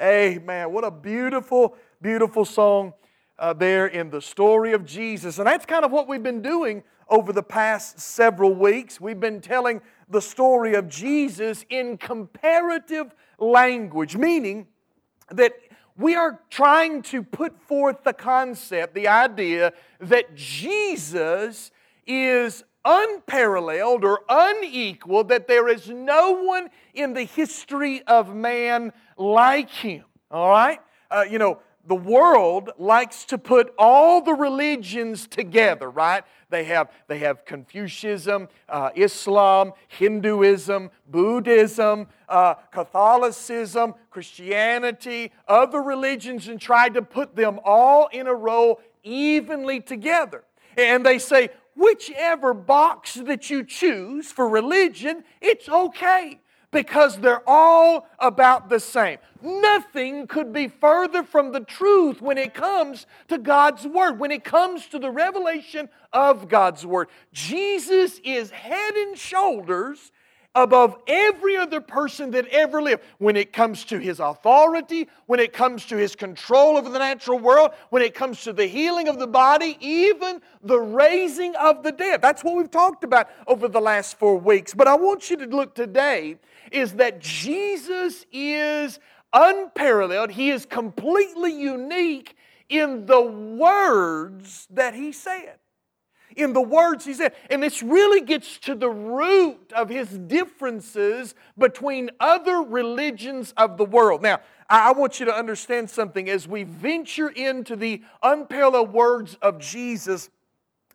Amen. What a beautiful, beautiful song uh, there in the story of Jesus. And that's kind of what we've been doing over the past several weeks. We've been telling the story of Jesus in comparative language, meaning that we are trying to put forth the concept, the idea that Jesus is unparalleled or unequal, that there is no one in the history of man like him. All right? Uh, you know, the world likes to put all the religions together, right? They have, they have Confucianism, uh, Islam, Hinduism, Buddhism, uh, Catholicism, Christianity, other religions, and tried to put them all in a row evenly together. And they say, whichever box that you choose for religion, it's okay because they're all about the same. Nothing could be further from the truth when it comes to God's Word, when it comes to the revelation of God's Word. Jesus is head and shoulders above every other person that ever lived when it comes to his authority, when it comes to his control over the natural world, when it comes to the healing of the body, even the raising of the dead. That's what we've talked about over the last four weeks. But I want you to look today is that Jesus is unparalleled, he is completely unique in the words that he said in the words he said. And this really gets to the root of his differences between other religions of the world. Now, I want you to understand something. As we venture into the unparalleled words of Jesus,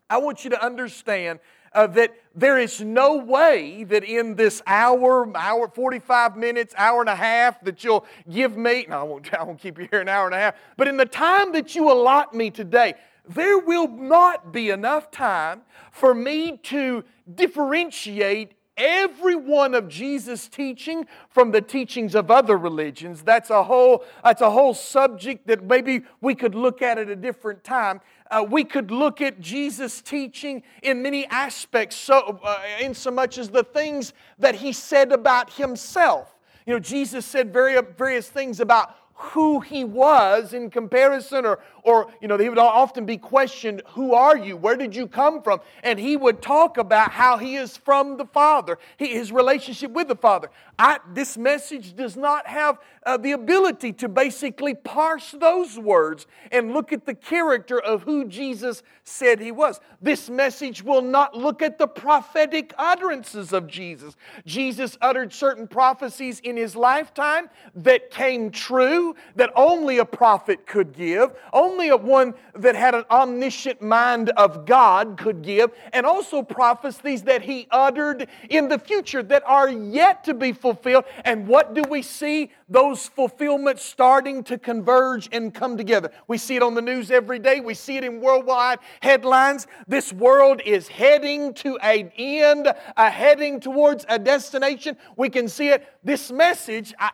I want you to understand uh, that there is no way that in this hour, hour, 45 minutes, hour and a half that you'll give me, no, I won't, I won't keep you here an hour and a half, but in the time that you allot me today, there will not be enough time for me to differentiate every one of Jesus' teaching from the teachings of other religions. That's a whole, that's a whole subject that maybe we could look at at a different time. Uh, we could look at Jesus' teaching in many aspects, so, uh, in so much as the things that he said about himself. You know, Jesus said various, various things about who he was in comparison or, or you know he would often be questioned who are you? Where did you come from? And he would talk about how he is from the father he, his relationship with the father. I, this message does not have uh, the ability to basically parse those words and look at the character of who jesus said he was. This message will not look at the prophetic utterances of jesus. Jesus uttered certain prophecies in his lifetime that came true that only a prophet could give, only a one that had an omniscient mind of God could give, and also prophecies that he uttered in the future that are yet to be fulfilled. And what do we see? Those fulfillments starting to converge and come together. We see it on the news every day, we see it in worldwide headlines. This world is heading to an end, a heading towards a destination. We can see it. This message, I,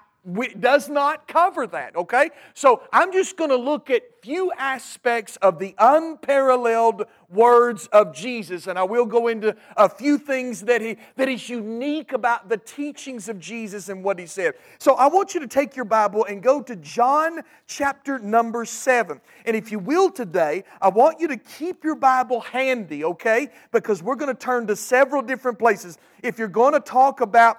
does not cover that, okay? So I'm just going to look at few aspects of the unparalleled words of Jesus, and I will go into a few things that, he, that is unique about the teachings of Jesus and what he said. So I want you to take your Bible and go to John chapter number 7. And if you will today, I want you to keep your Bible handy, okay? Because we're going to turn to several different places. If you're going to talk about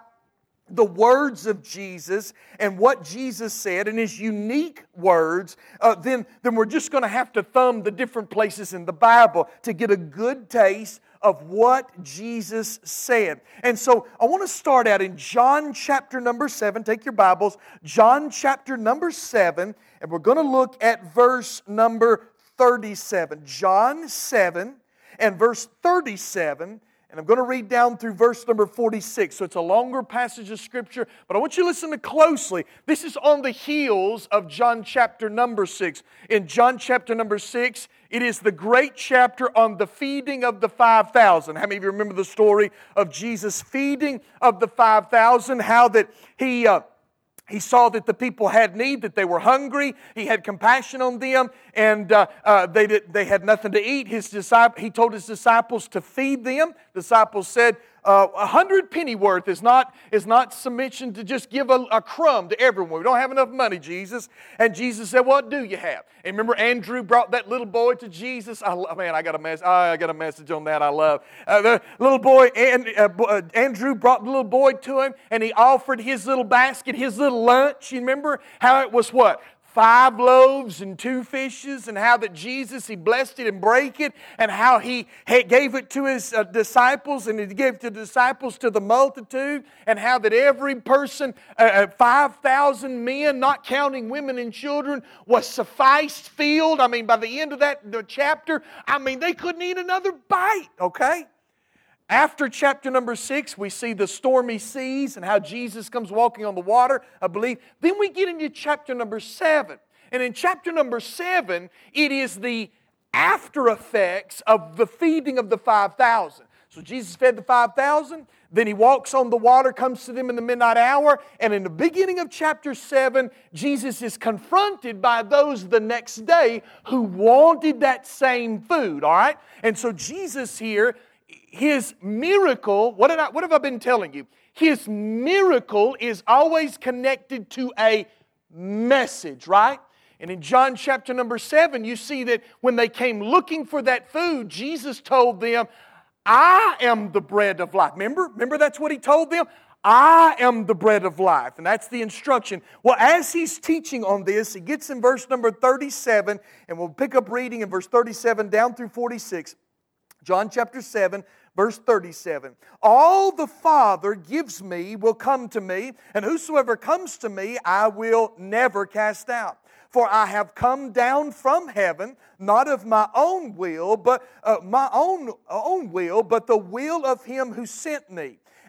the words of Jesus and what Jesus said in his unique words, uh, then, then we're just going to have to thumb the different places in the Bible to get a good taste of what Jesus said. And so I want to start out in John chapter number 7. Take your Bibles, John chapter number 7, and we're going to look at verse number 37. John 7 and verse 37 and I'm going to read down through verse number 46. So it's a longer passage of scripture, but I want you to listen to closely. This is on the heels of John chapter number 6. In John chapter number 6, it is the great chapter on the feeding of the 5,000. How many of you remember the story of Jesus feeding of the 5,000? How that he. Uh, he saw that the people had need, that they were hungry. He had compassion on them, and uh, uh, they, did, they had nothing to eat. His disciple, he told his disciples to feed them. Disciples said, uh, a hundred pennyworth is not, is not submission to just give a, a, crumb to everyone. We don't have enough money, Jesus. And Jesus said, What do you have? And remember, Andrew brought that little boy to Jesus. I, man, I got a message. I got a message on that. I love uh, the little boy. And uh, uh, Andrew brought the little boy to him, and he offered his little basket, his little lunch. You remember how it was what five loaves and two fishes, and how that Jesus, he blessed it and break it, and how he gave it to his uh, disciples, and he gave the disciples to the multitude, and how that every person, uh, uh 5,000 men, not counting women and children, was sufficed filled. I mean, by the end of that chapter, I mean, they couldn't eat another bite, okay? After chapter number six, we see the stormy seas and how Jesus comes walking on the water, I believe. Then we get into chapter number seven. And in chapter number seven, it is the after effects of the feeding of the 5,000. So Jesus fed the 5,000, then he walks on the water, comes to them in the midnight hour, and in the beginning of chapter 7, Jesus is confronted by those the next day who wanted that same food, all right? And so Jesus here his miracle, what, I, what have I been telling you? His miracle is always connected to a message, right? And in John chapter number seven, you see that when they came looking for that food, Jesus told them, I am the bread of life. Remember? Remember that's what he told them? I am the bread of life. And that's the instruction. Well, as he's teaching on this, he gets in verse number 37, and we'll pick up reading in verse 37 down through 46. John chapter 7, Verse 37 All the Father gives me will come to me, and whosoever comes to me I will never cast out. For I have come down from heaven, not of my own will, but uh, my own, own will, but the will of him who sent me.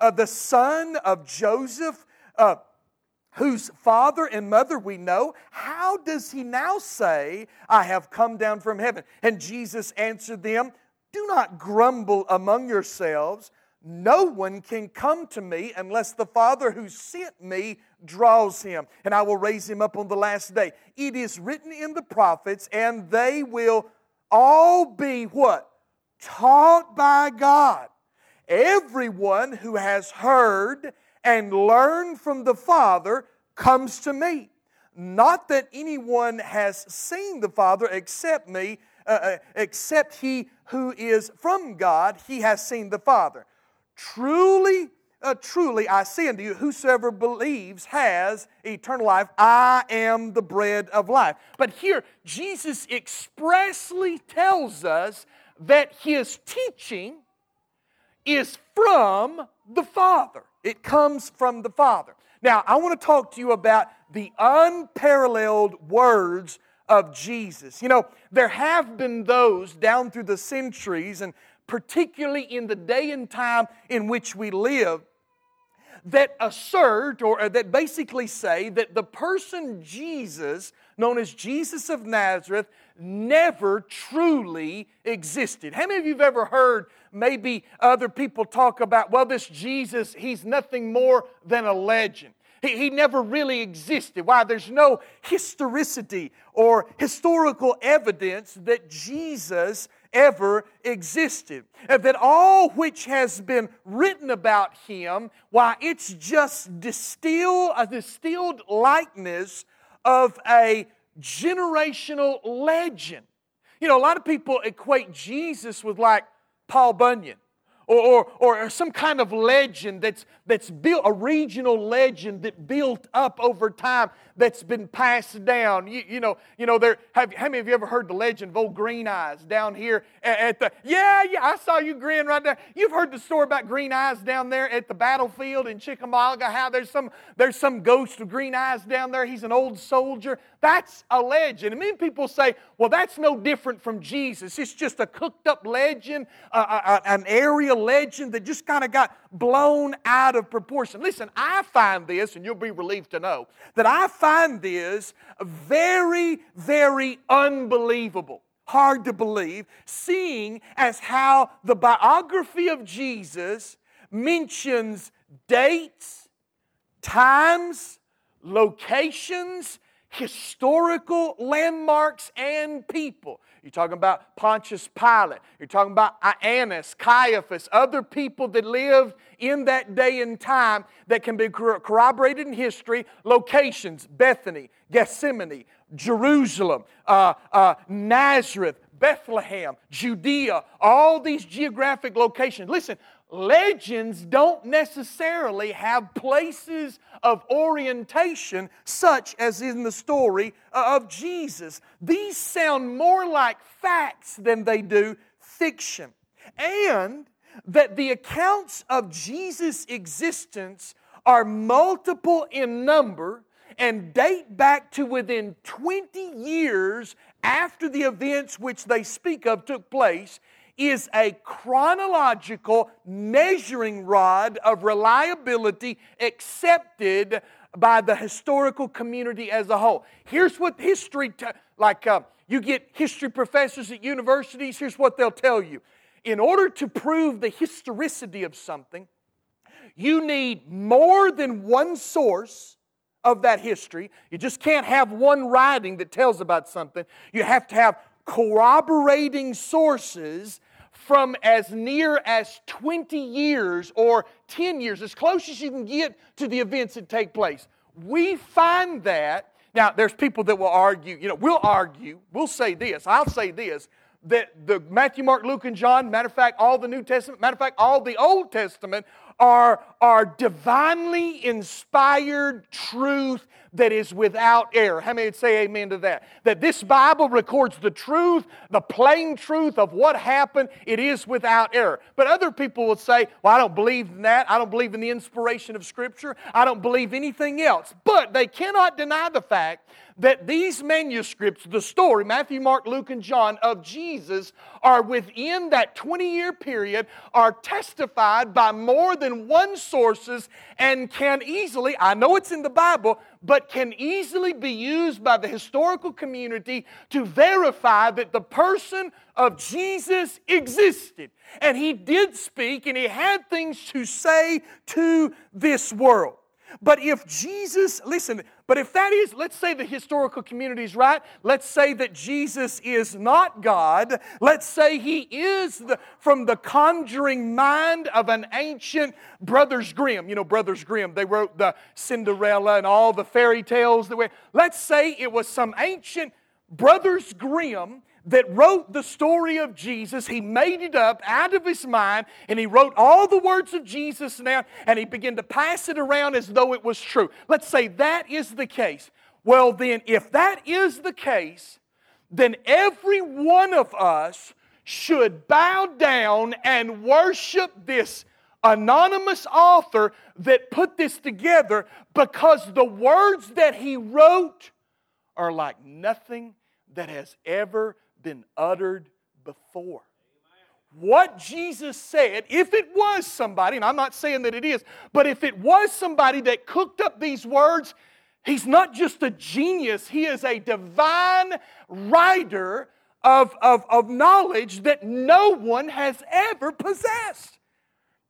Uh, the son of Joseph, uh, whose father and mother we know, how does he now say, I have come down from heaven? And Jesus answered them, Do not grumble among yourselves. No one can come to me unless the Father who sent me draws him, and I will raise him up on the last day. It is written in the prophets, and they will all be what? Taught by God. Everyone who has heard and learned from the Father comes to me. Not that anyone has seen the Father except me, uh, uh, except he who is from God, he has seen the Father. Truly, uh, truly, I say unto you, whosoever believes has eternal life. I am the bread of life. But here, Jesus expressly tells us that his teaching is from the Father. It comes from the Father. Now, I want to talk to you about the unparalleled words of Jesus. You know, there have been those down through the centuries, and particularly in the day and time in which we live, that assert or uh, that basically say that the person Jesus, known as Jesus of Nazareth, never truly existed. How many of you have ever heard maybe other people talk about, well, this Jesus, he's nothing more than a legend? He, he never really existed. Why? There's no historicity or historical evidence that Jesus ever existed. And that all which has been written about him, why, it's just distill, a distilled likeness of a generational legend. You know, a lot of people equate Jesus with like Paul Bunyan or, or, or, some kind of legend that's, that's built, a regional legend that built up over time that's been passed down. You, you know, you know there, have, how many of you ever heard the legend of old Green Eyes down here at, at the, yeah, yeah, I saw you grin right there. You've heard the story about Green Eyes down there at the battlefield in Chickamauga, how there's some, there's some ghost of Green Eyes down there. He's an old soldier. That's a legend. And many people say, well, that's no different from Jesus. It's just a cooked up legend, uh, uh, an area legend that just kind of got blown out of proportion. Listen, I find this, and you'll be relieved to know, that I find this very, very unbelievable. Hard to believe, seeing as how the biography of Jesus mentions dates, times, locations, historical landmarks, and people. You're talking about Pontius Pilate. You're talking about Annas, Caiaphas, other people that lived in that day and time that can be corroborated in history. Locations Bethany, Gethsemane, Jerusalem, uh, uh, Nazareth, Bethlehem, Judea, all these geographic locations. Listen, legends don't necessarily have places of orientation, such as in the story uh, of Jesus. These sound more like facts than they do fiction. And that the accounts of Jesus' existence are multiple in number and date back to within 20 years after the events which they speak of took place is a chronological measuring rod of reliability accepted by the historical community as a whole. Here's what history, t- like uh, you get history professors at universities, here's what they'll tell you. In order to prove the historicity of something, you need more than one source of that history. You just can't have one writing that tells about something. You have to have corroborating sources from as near as 20 years or 10 years, as close as you can get to the events that take place. We find that, now there's people that will argue, you know, we'll argue, we'll say this, I'll say this, that the Matthew, Mark, Luke, and John, matter of fact, all the New Testament, matter of fact, all the Old Testament are, are divinely inspired truth that is without error. How many would say amen to that? That this Bible records the truth, the plain truth of what happened. It is without error. But other people will say, well, I don't believe in that. I don't believe in the inspiration of Scripture. I don't believe anything else. But they cannot deny the fact that these manuscripts, the story, Matthew, Mark, Luke, and John, of Jesus, are within that 20 year period, are testified by more than one sources and can easily, I know it's in the Bible, but can easily be used by the historical community to verify that the person of Jesus existed. And he did speak and he had things to say to this world. But if Jesus, listen, but if that is, let's say the historical community is right, let's say that Jesus is not God, let's say he is the, from the conjuring mind of an ancient Brothers Grimm. You know, Brothers Grimm, they wrote the Cinderella and all the fairy tales that were, let's say it was some ancient Brothers Grimm that wrote the story of Jesus. He made it up out of his mind and he wrote all the words of Jesus down and he began to pass it around as though it was true. Let's say that is the case. Well, then, if that is the case, then every one of us should bow down and worship this anonymous author that put this together because the words that he wrote are like nothing that has ever been uttered before. What Jesus said, if it was somebody, and I'm not saying that it is, but if it was somebody that cooked up these words, he's not just a genius, he is a divine writer of, of, of knowledge that no one has ever possessed.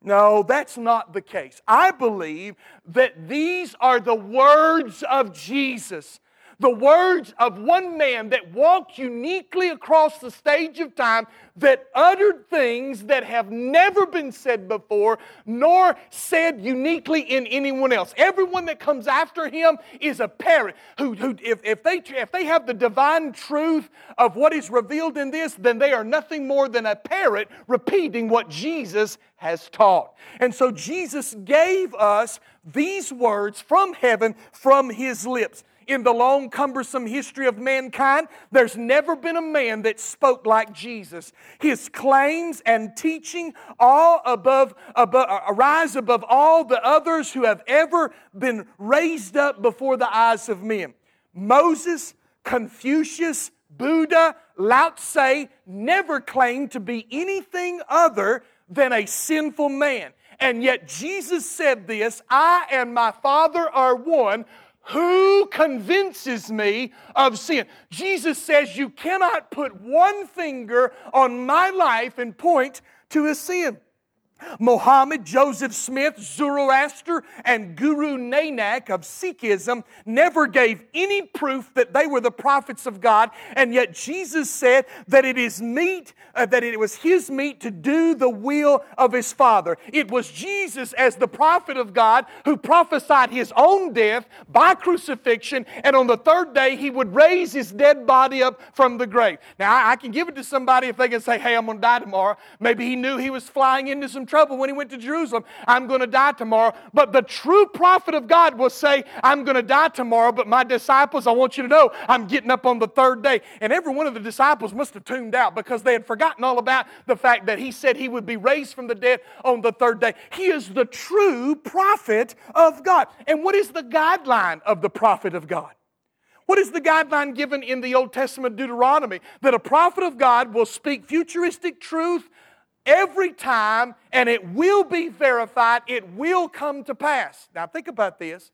No, that's not the case. I believe that these are the words of Jesus the words of one man that walked uniquely across the stage of time, that uttered things that have never been said before, nor said uniquely in anyone else. Everyone that comes after him is a parrot who, who if, if, they, if they have the divine truth of what is revealed in this, then they are nothing more than a parrot repeating what Jesus has taught. And so Jesus gave us these words from heaven, from his lips in the long, cumbersome history of mankind, there's never been a man that spoke like Jesus. His claims and teaching all above, above uh, arise above all the others who have ever been raised up before the eyes of men. Moses, Confucius, Buddha, Lao Tse never claimed to be anything other than a sinful man. And yet Jesus said this I and my Father are one. Who convinces me of sin? Jesus says you cannot put one finger on my life and point to a sin. Mohammed, Joseph Smith, Zoroaster, and Guru Nanak of Sikhism never gave any proof that they were the prophets of God, and yet Jesus said that it is meat, uh, that it was his meat to do the will of his Father. It was Jesus, as the prophet of God, who prophesied his own death by crucifixion, and on the third day he would raise his dead body up from the grave. Now, I, I can give it to somebody if they can say, Hey, I'm going to die tomorrow. Maybe he knew he was flying into some trouble when he went to Jerusalem. I'm going to die tomorrow. But the true prophet of God will say, I'm going to die tomorrow, but my disciples, I want you to know, I'm getting up on the third day. And every one of the disciples must have tuned out because they had forgotten all about the fact that he said he would be raised from the dead on the third day. He is the true prophet of God. And what is the guideline of the prophet of God? What is the guideline given in the Old Testament Deuteronomy? That a prophet of God will speak futuristic truth every time, and it will be verified, it will come to pass. Now, think about this.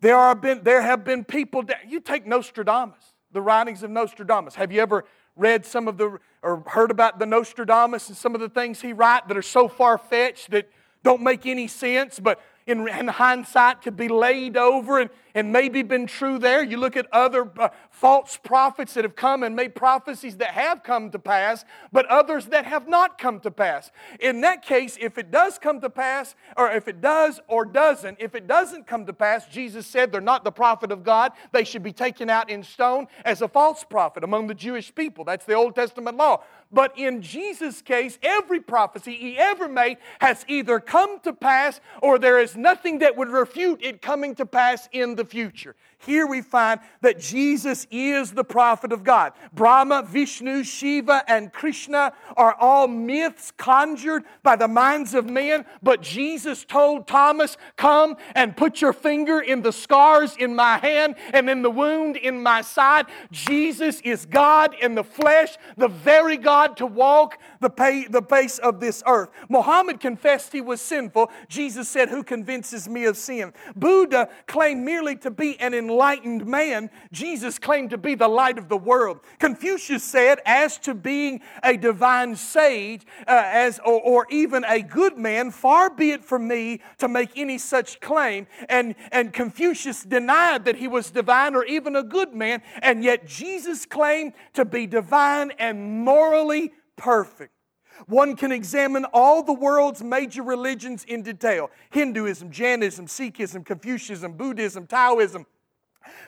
There, are been, there have been people, you take Nostradamus, the writings of Nostradamus. Have you ever read some of the, or heard about the Nostradamus and some of the things he wrote that are so far fetched that don't make any sense, but in, in hindsight could be laid over and, and maybe been true there. You look at other uh, false prophets that have come and made prophecies that have come to pass, but others that have not come to pass. In that case, if it does come to pass, or if it does or doesn't, if it doesn't come to pass, Jesus said they're not the prophet of God. They should be taken out in stone as a false prophet among the Jewish people. That's the Old Testament law. But in Jesus' case, every prophecy he ever made has either come to pass or there is nothing that would refute it coming to pass in the future. Here we find that Jesus is the prophet of God. Brahma, Vishnu, Shiva, and Krishna are all myths conjured by the minds of men, but Jesus told Thomas, Come and put your finger in the scars in my hand and in the wound in my side. Jesus is God in the flesh, the very God to walk the, pay, the face of this earth. Muhammad confessed he was sinful. Jesus said, Who convinces me of sin? Buddha claimed merely to be an enlightened man. Jesus claimed to be the light of the world. Confucius said, As to being a divine sage, uh, as, or, or even a good man, far be it from me to make any such claim. And, and Confucius denied that he was divine or even a good man, and yet Jesus claimed to be divine and morally perfect. One can examine all the world's major religions in detail Hinduism, Jainism, Sikhism, Confucianism, Buddhism, Taoism,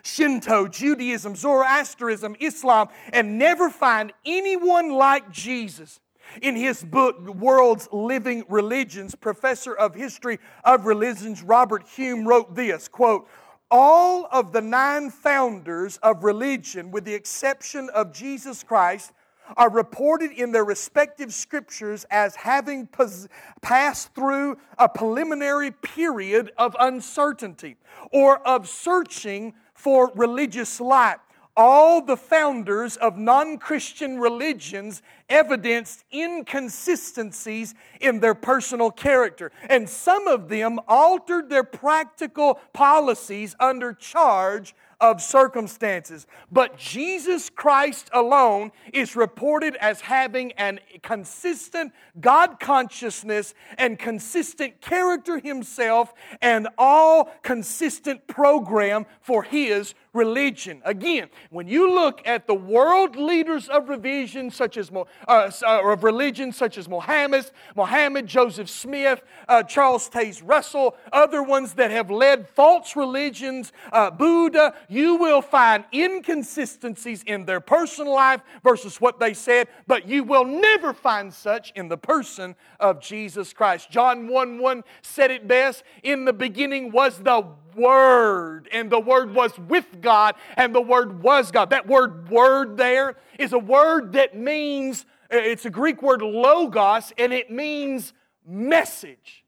Shinto, Judaism, Zoroastrianism, Islam, and never find anyone like Jesus. In his book, World's Living Religions, professor of history of religions Robert Hume wrote this quote, all of the nine founders of religion, with the exception of Jesus Christ, are reported in their respective scriptures as having pos- passed through a preliminary period of uncertainty or of searching for religious light. All the founders of non Christian religions evidenced inconsistencies in their personal character, and some of them altered their practical policies under charge of circumstances. But Jesus Christ alone is reported as having an consistent God consciousness and consistent character himself and all consistent program for his religion. Again, when you look at the world leaders of revision, such as uh, uh, of religion, such as Mohammed, Mohammed, Joseph Smith, uh, Charles Taze Russell, other ones that have led false religions, uh, Buddha, you will find inconsistencies in their personal life versus what they said, but you will never find such in the person of Jesus Christ. John 1 1 said it best In the beginning was the Word, and the Word was with God, and the Word was God. That word word there is a word that means, uh, it's a Greek word logos, and it means message.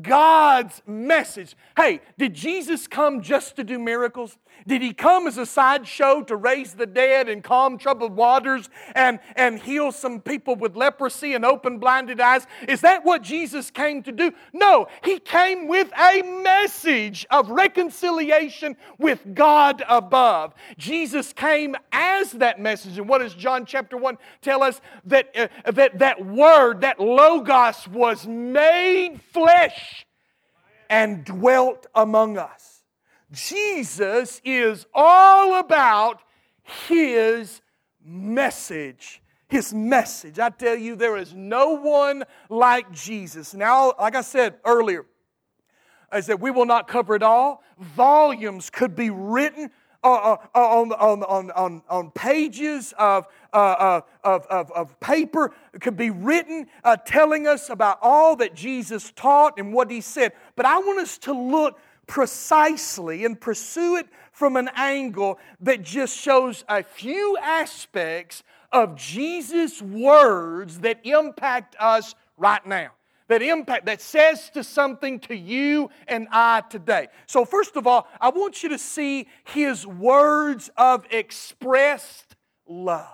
God's message. Hey, did Jesus come just to do miracles? Did he come as a sideshow to raise the dead and calm troubled waters and, and heal some people with leprosy and open blinded eyes? Is that what Jesus came to do? No, he came with a message of reconciliation with God above. Jesus came as that message. And what does John chapter 1 tell us? That uh, that, that word, that Logos, was made flesh and dwelt among us. Jesus is all about His message. His message. I tell you, there is no one like Jesus. Now, like I said earlier, I said we will not cover it all. Volumes could be written uh, uh, uh on, on, on, on, on pages of, uh, uh, of, of, of, paper could be written uh, telling us about all that Jesus taught and what he said. But I want us to look precisely and pursue it from an angle that just shows a few aspects of Jesus' words that impact us right now. That impact, that says to something to you and I today. So, first of all, I want you to see his words of expressed love.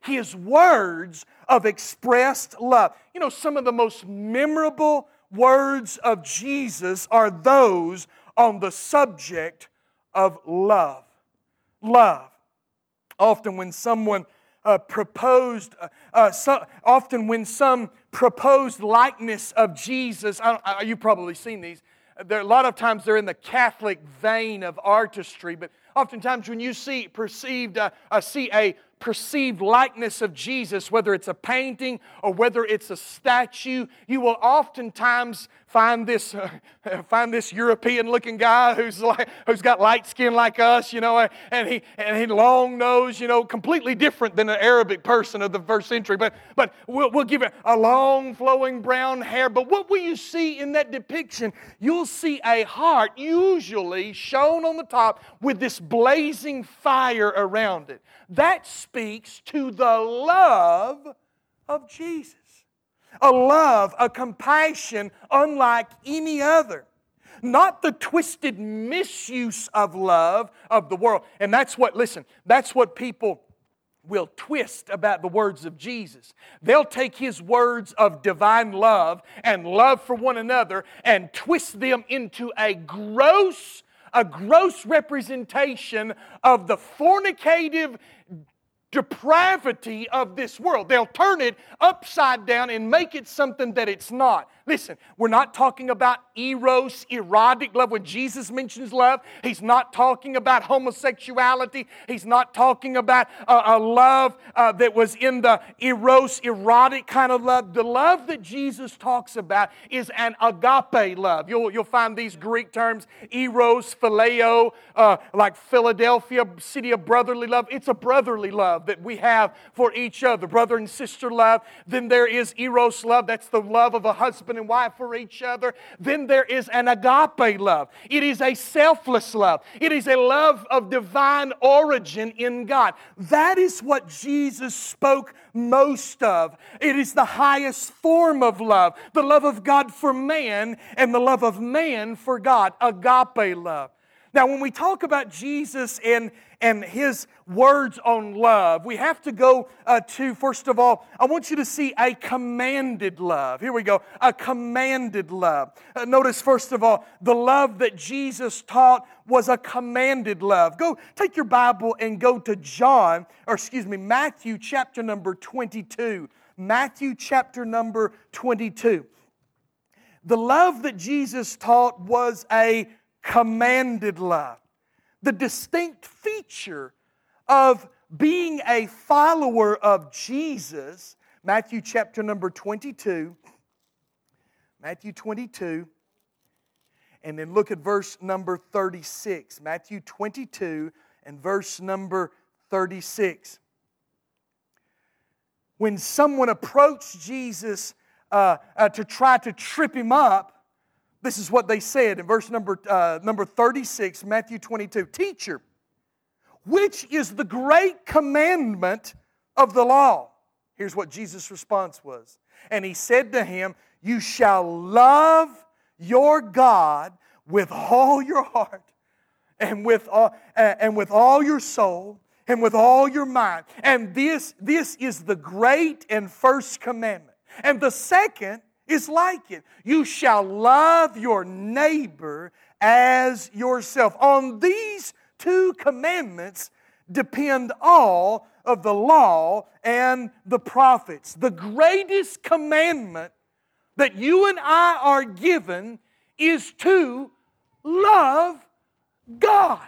His words of expressed love. You know, some of the most memorable words of Jesus are those on the subject of love. Love. Often, when someone uh, proposed, uh, uh, so, often when some proposed likeness of Jesus, I you've probably seen these. There, a lot of times they're in the Catholic vein of artistry, but oftentimes when you see perceived, uh, uh, see a perceived likeness of Jesus, whether it's a painting or whether it's a statue, you will oftentimes find this, uh, find this European-looking guy who's like, who's got light skin like us, you know, and he and he long nose, you know, completely different than an Arabic person of the first century. But but we'll, we'll give it a long flowing brown hair. But what will you see in that depiction? You'll see a heart, usually shown on the top, with this blazing fire around it. That speaks to the love of Jesus a love, a compassion unlike any other. Not the twisted misuse of love of the world. And that's what, listen, that's what people will twist about the words of Jesus. They'll take his words of divine love and love for one another and twist them into a gross a gross representation of the fornicative depravity of this world. They'll turn it upside down and make it something that it's not. Listen, we're not talking about eros, erotic love. When Jesus mentions love, he's not talking about homosexuality. He's not talking about a, love uh, that was in the eros, erotic kind of love. The love that Jesus talks about is an agape love. You'll, you'll find these Greek terms, eros, phileo, uh, like Philadelphia, city of brotherly love. It's a brotherly love that we have for each other, brother and sister love. Then there is eros love. That's the love of a husband husband and wife for each other. Then there is an agape love. It is a selfless love. It is a love of divine origin in God. That is what Jesus spoke most of. It is the highest form of love the love of God for man and the love of man for God. Agape love. Now, when we talk about Jesus and, and his words on love, we have to go uh, to, first of all, I want you to see a commanded love. Here we go, a commanded love. Uh, notice, first of all, the love that Jesus taught was a commanded love. Go take your Bible and go to John, or excuse me, Matthew chapter number 22. Matthew chapter number 22. The love that Jesus taught was a commanded love. The distinct feature of being a follower of Jesus, Matthew chapter number 22, Matthew 22, and then look at verse number 36. Matthew 22 and verse number 36. When someone approached Jesus uh, uh, to try to trip him up, this is what they said in verse number, uh, number 36, Matthew 22. Teacher, which is the great commandment of the law? Here's what Jesus' response was. And he said to him, You shall love your God with all your heart and with all, and with all your soul and with all your mind. And this, this is the great and first commandment. And the second is like it. You shall love your neighbor as yourself. On these two commandments depend all of the law and the prophets. The greatest commandment that you and I are given is to love God.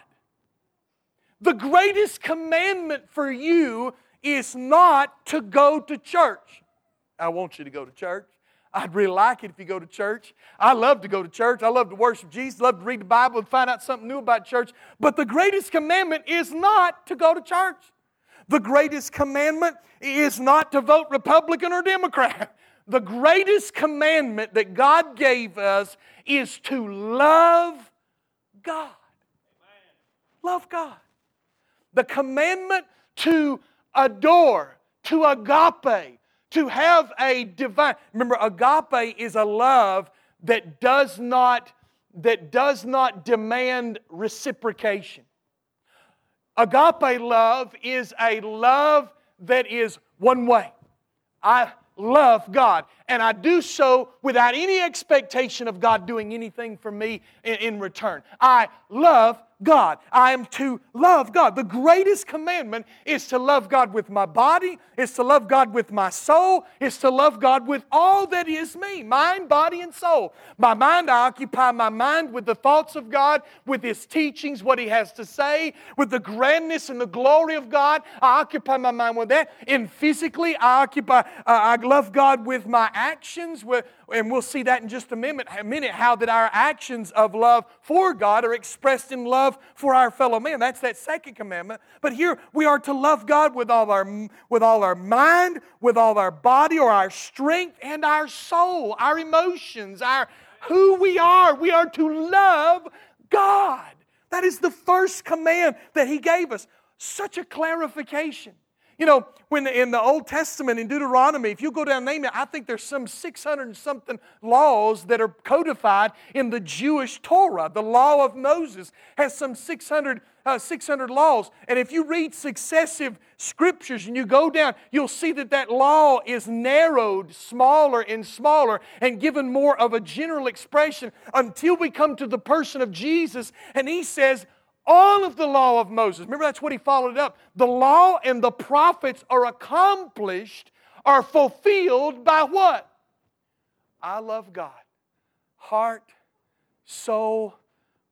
The greatest commandment for you is not to go to church. I want you to go to church. I'd really like it if you go to church. I love to go to church. I love to worship Jesus, love to read the Bible and find out something new about church. But the greatest commandment is not to go to church. The greatest commandment is not to vote Republican or Democrat. The greatest commandment that God gave us is to love God. Love God. The commandment to adore, to agape, to have a divine. Remember, agape is a love that does not that does not demand reciprocation. Agape love is a love that is one way. I love God. And I do so without any expectation of God doing anything for me in, in, return. I love God. I am to love God. The greatest commandment is to love God with my body, is to love God with my soul, is to love God with all that is me mind, body, and soul. My mind, I occupy my mind with the thoughts of God, with His teachings, what He has to say, with the grandness and the glory of God. I occupy my mind with that. And physically, I occupy, uh, I love God with my actions, and we'll see that in just a minute, a minute how that our actions of love for God are expressed in love for our fellow man. That's that second commandment. But here we are to love God with all our with all our mind, with all our body or our strength and our soul, our emotions, our who we are. We are to love God. That is the first command that he gave us. Such a clarification. You know, when in the Old Testament, in Deuteronomy, if you go down name it, I think there's some 600 and something laws that are codified in the Jewish Torah. The law of Moses has some 600, uh, 600 laws. And if you read successive scriptures and you go down, you'll see that that law is narrowed smaller and smaller and given more of a general expression until we come to the person of Jesus. And he says, all of the law of Moses. Remember, that's what he followed up. The law and the prophets are accomplished, are fulfilled by what? I love God. Heart, soul,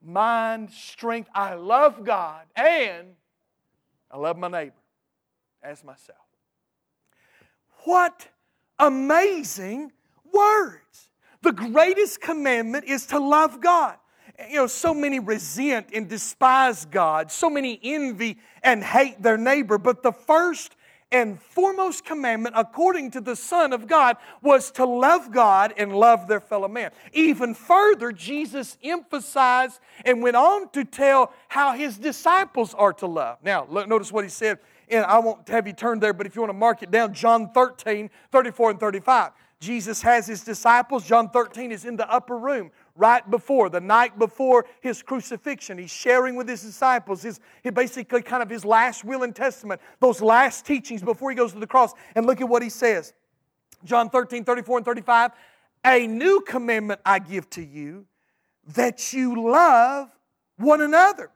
mind, strength. I love God and I love my neighbor as myself. What amazing words! The greatest commandment is to love God you know, so many resent and despise God, so many envy and hate their neighbor. But the first and foremost commandment, according to the Son of God, was to love God and love their fellow man. Even further, Jesus emphasized and went on to tell how his disciples are to love. Now, notice what he said, and I won't have you turn there, but if you want to mark it down, John 13, 34 and 35. Jesus has his disciples. John 13 is in the upper room right before, the night before his crucifixion. He's sharing with his disciples his, his basically kind of his last will and testament, those last teachings before he goes to the cross. And look at what he says John 13, 34 and 35. A new commandment I give to you that you love one another.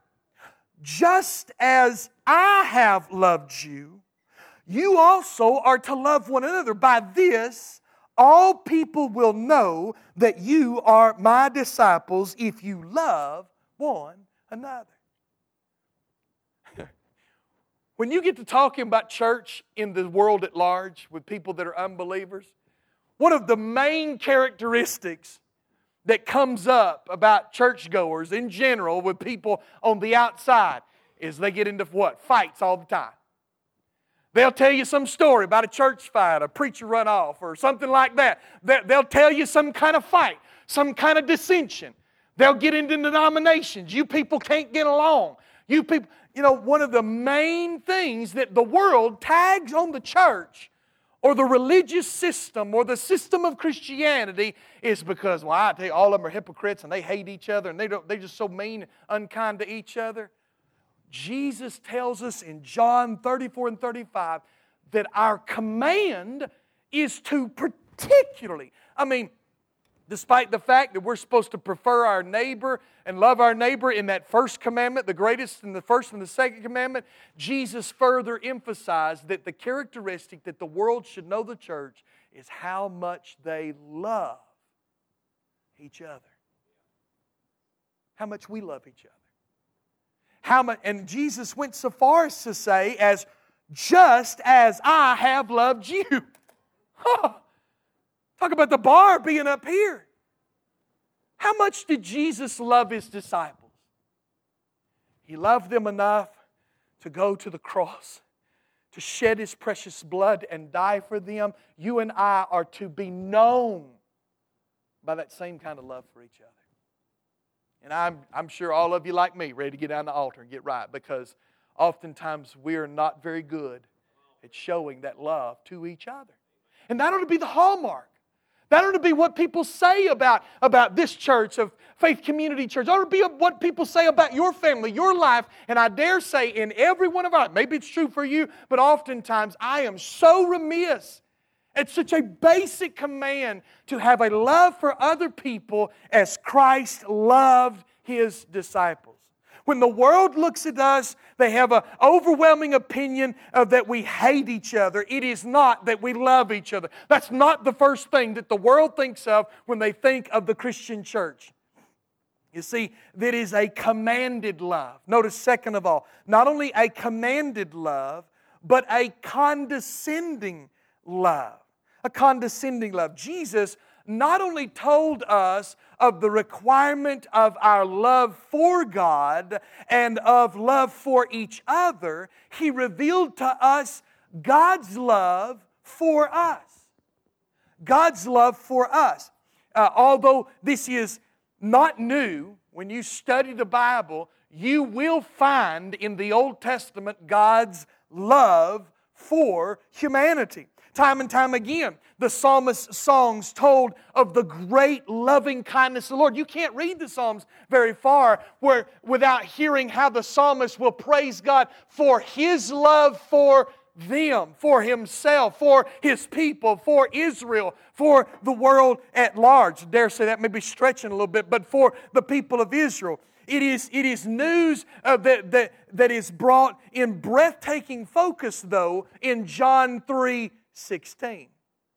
Just as I have loved you, you also are to love one another. By this, all people will know that you are my disciples if you love one another. when you get to talking about church in the world at large with people that are unbelievers, one of the main characteristics that comes up about churchgoers in general with people on the outside is they get into what? Fights all the time. They'll tell you some story about a church fight, a preacher run off, or something like that. They'll tell you some kind of fight, some kind of dissension. They'll get into denominations. You people can't get along. You people, you know, one of the main things that the world tags on the church or the religious system or the system of Christianity is because, well, I tell you, all of them are hypocrites and they hate each other and they don't, they're just so mean, and unkind to each other. Jesus tells us in John 34 and 35 that our command is to particularly, I mean, despite the fact that we're supposed to prefer our neighbor and love our neighbor in that first commandment, the greatest in the first and the second commandment, Jesus further emphasized that the characteristic that the world should know the church is how much they love each other. How much we love each other. How much, and Jesus went so far as to say, as just as I have loved you. Talk about the bar being up here. How much did Jesus love his disciples? He loved them enough to go to the cross, to shed his precious blood and die for them. You and I are to be known by that same kind of love for each other. And I'm, I'm sure all of you, like me, ready to get down the altar and get right because oftentimes we are not very good at showing that love to each other. And that ought to be the hallmark that ought to be what people say about, about this church of Faith Community Church. That ought to be what people say about your family, your life. And I dare say, in every one of our, maybe it's true for you, but oftentimes I am so remiss. It's such a basic command to have a love for other people as Christ loved his disciples. When the world looks at us, they have an overwhelming opinion of that we hate each other. It is not that we love each other. That's not the first thing that the world thinks of when they think of the Christian church. You see, that is a commanded love. Notice, second of all, not only a commanded love, but a condescending love. A condescending love. Jesus not only told us of the requirement of our love for God and of love for each other, He revealed to us God's love for us. God's love for us. Uh, although this is not new, when you study the Bible, you will find in the Old Testament God's love for humanity. Time and time again, the psalmist's songs told of the great loving kindness of the Lord. You can't read the Psalms very far where, without hearing how the psalmist will praise God for his love for them, for himself, for his people, for Israel, for the world at large. I dare say that may be stretching a little bit, but for the people of Israel. It is, it is news uh, that, that, that is brought in breathtaking focus, though, in John 3 16. You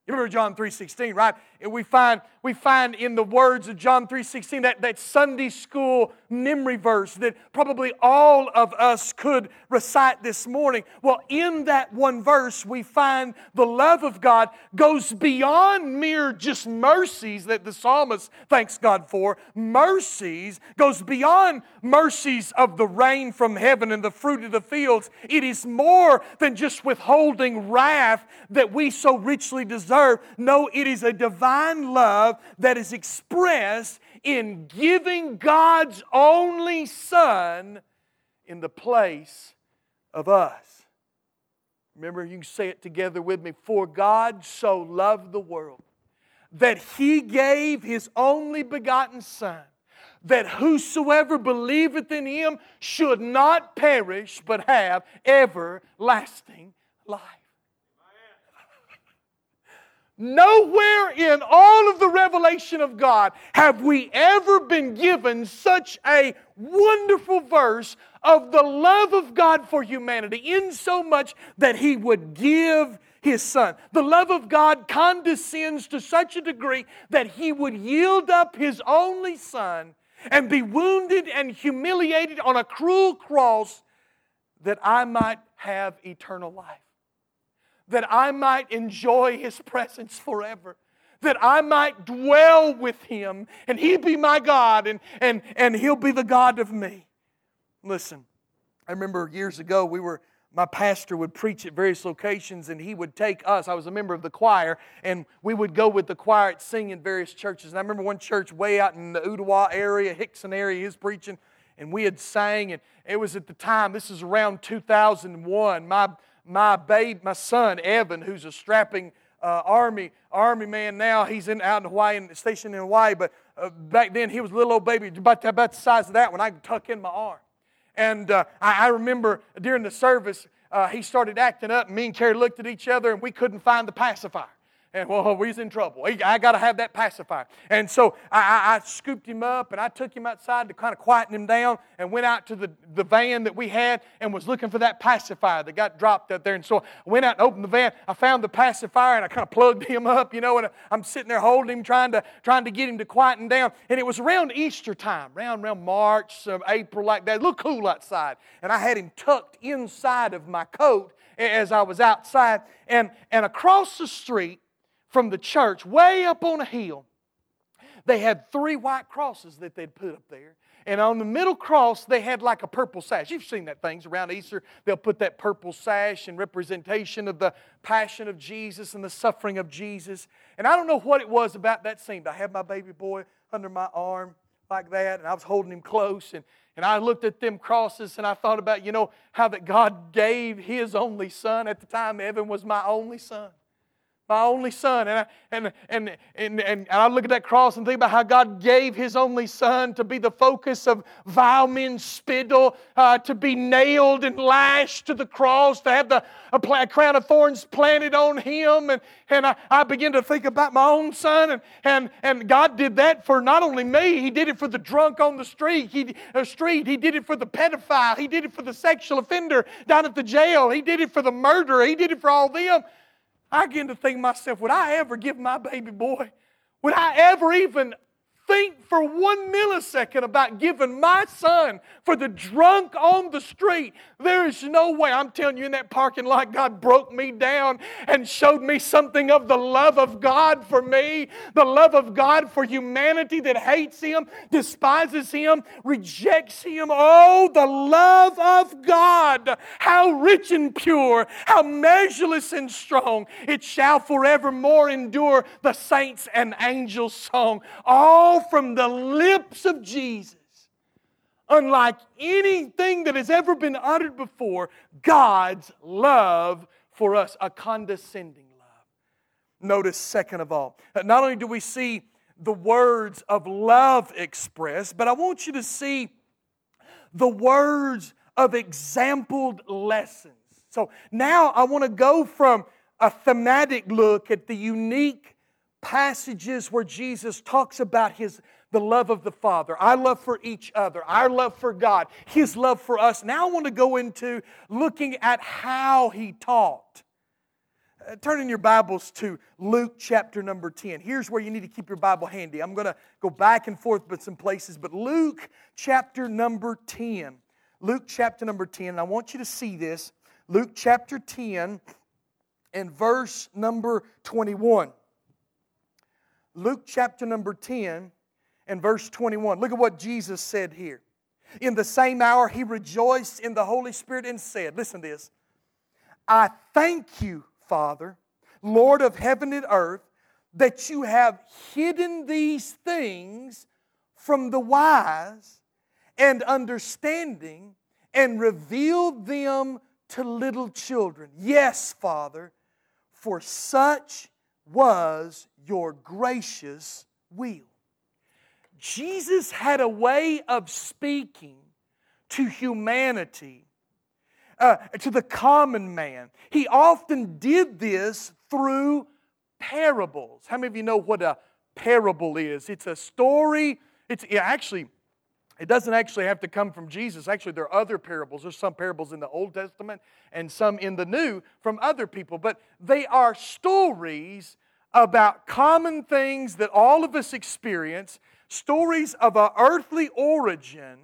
remember John 3.16, right? We find, we find in the words of John 3.16 that, that Sunday school memory verse that probably all of us could recite this morning. Well, in that one verse, we find the love of God goes beyond mere just mercies that the psalmist thanks God for. Mercies goes beyond mercies of the rain from heaven and the fruit of the fields. It is more than just withholding wrath that we so richly deserve. No, it is a divine divine love that is expressed in giving God's only Son in the place of us. Remember, you can say it together with me. For God so loved the world that he gave his only begotten Son, that whosoever believeth in him should not perish, but have everlasting life. Nowhere in all of the revelation of God have we ever been given such a wonderful verse of the love of God for humanity, in so much that He would give His Son. The love of God condescends to such a degree that He would yield up His only Son and be wounded and humiliated on a cruel cross that I might have eternal life that I might enjoy His presence forever, that I might dwell with Him, and He be my God, and, and, and He'll be the God of me. Listen, I remember years ago we were my pastor would preach at various locations and he would take us i was a member of the choir and we would go with the choir and sing in various churches and i remember one church way out in the Ooltewah area Hixson area was preaching and we had sang and it was at the time this is around 2001 my my babe, my son Evan, who's a strapping uh, army army man now. He's in out in Hawaii, stationed in Hawaii. But uh, back then he was a little old baby, about, about the size of that one. I could tuck in my arm. And uh, I, I, remember during the service, uh, he started acting up. And me and Carrie looked at each other, and we couldn't find the pacifier. And well, oh, we was in trouble. I got to have that pacifier. And so I, I, I, scooped him up and I took him outside to kind of quieten him down and went out to the, the van that we had and was looking for that pacifier that got dropped out there. And so I went out and opened the van. I found the pacifier and I kind of plugged him up, you know, and I'm sitting there holding him, trying to, trying to get him to quieten down. And it was around Easter time, around, around March, April, like that. It looked cool outside. And I had him tucked inside of my coat as I was outside. And, and across the street, from the church, way up on a hill, they had three white crosses that they'd put up there. And on the middle cross, they had like a purple sash. You've seen that things around Easter. They'll put that purple sash in representation of the passion of Jesus and the suffering of Jesus. And I don't know what it was about that scene, but I had my baby boy under my arm like that, and I was holding him close. And, and I looked at them crosses and I thought about, you know, how that God gave his only son. At the time, Evan was my only son my only son. And I, and, and, and, and I look at that cross and think about how God gave his only son to be the focus of vile men's spittle, uh, to be nailed and lashed to the cross, to have the, a, a crown of thorns planted on him. And, and I, I begin to think about my own son. And, and, and God did that for not only me, he did it for the drunk on the street. He, uh, street. he did it for the pedophile. He did it for the sexual offender down at the jail. He did it for the murderer. He did it for all them. I begin to think myself, would I ever give my baby boy? Would I ever even think for one millisecond about giving my son for the drunk on the street. There is no way. I'm telling you, in that parking lot, God broke me down and showed me something of the love of God for me, the love of God for humanity that hates Him, despises Him, rejects Him. Oh, the love of God! How rich and pure, how measureless and strong. It shall forevermore endure the saints and angels' song. All from the lips of Jesus, unlike anything that has ever been uttered before, God's love for us, a condescending love. Notice, second of all, not only do we see the words of love expressed, but I want you to see the words of exampled lessons. So now I want to go from a thematic look at the unique passages where Jesus talks about his the love of the Father, our love for each other, our love for God, his love for us. Now I want to go into looking at how he taught. Uh, turn in your Bibles to Luke chapter number 10. Here's where you need to keep your Bible handy. I'm going to go back and forth with some places, but Luke chapter number 10. Luke chapter number 10. I want you to see this. Luke chapter 10 and verse number 21. Luke chapter number 10 and verse 21. Look at what Jesus said here. In the same hour, he rejoiced in the Holy Spirit and said, Listen to this. I thank you, Father, Lord of heaven and earth, that you have hidden these things from the wise and understanding and revealed them to little children. Yes, Father, for such was your gracious will. Jesus had a way of speaking to humanity, uh, to the common man. He often did this through parables. How many of you know what a parable is? It's a story. It's actually, it doesn't actually have to come from Jesus. Actually, there are other parables. There's some parables in the Old Testament and some in the New from other people, but they are stories about common things that all of us experience, stories of an earthly origin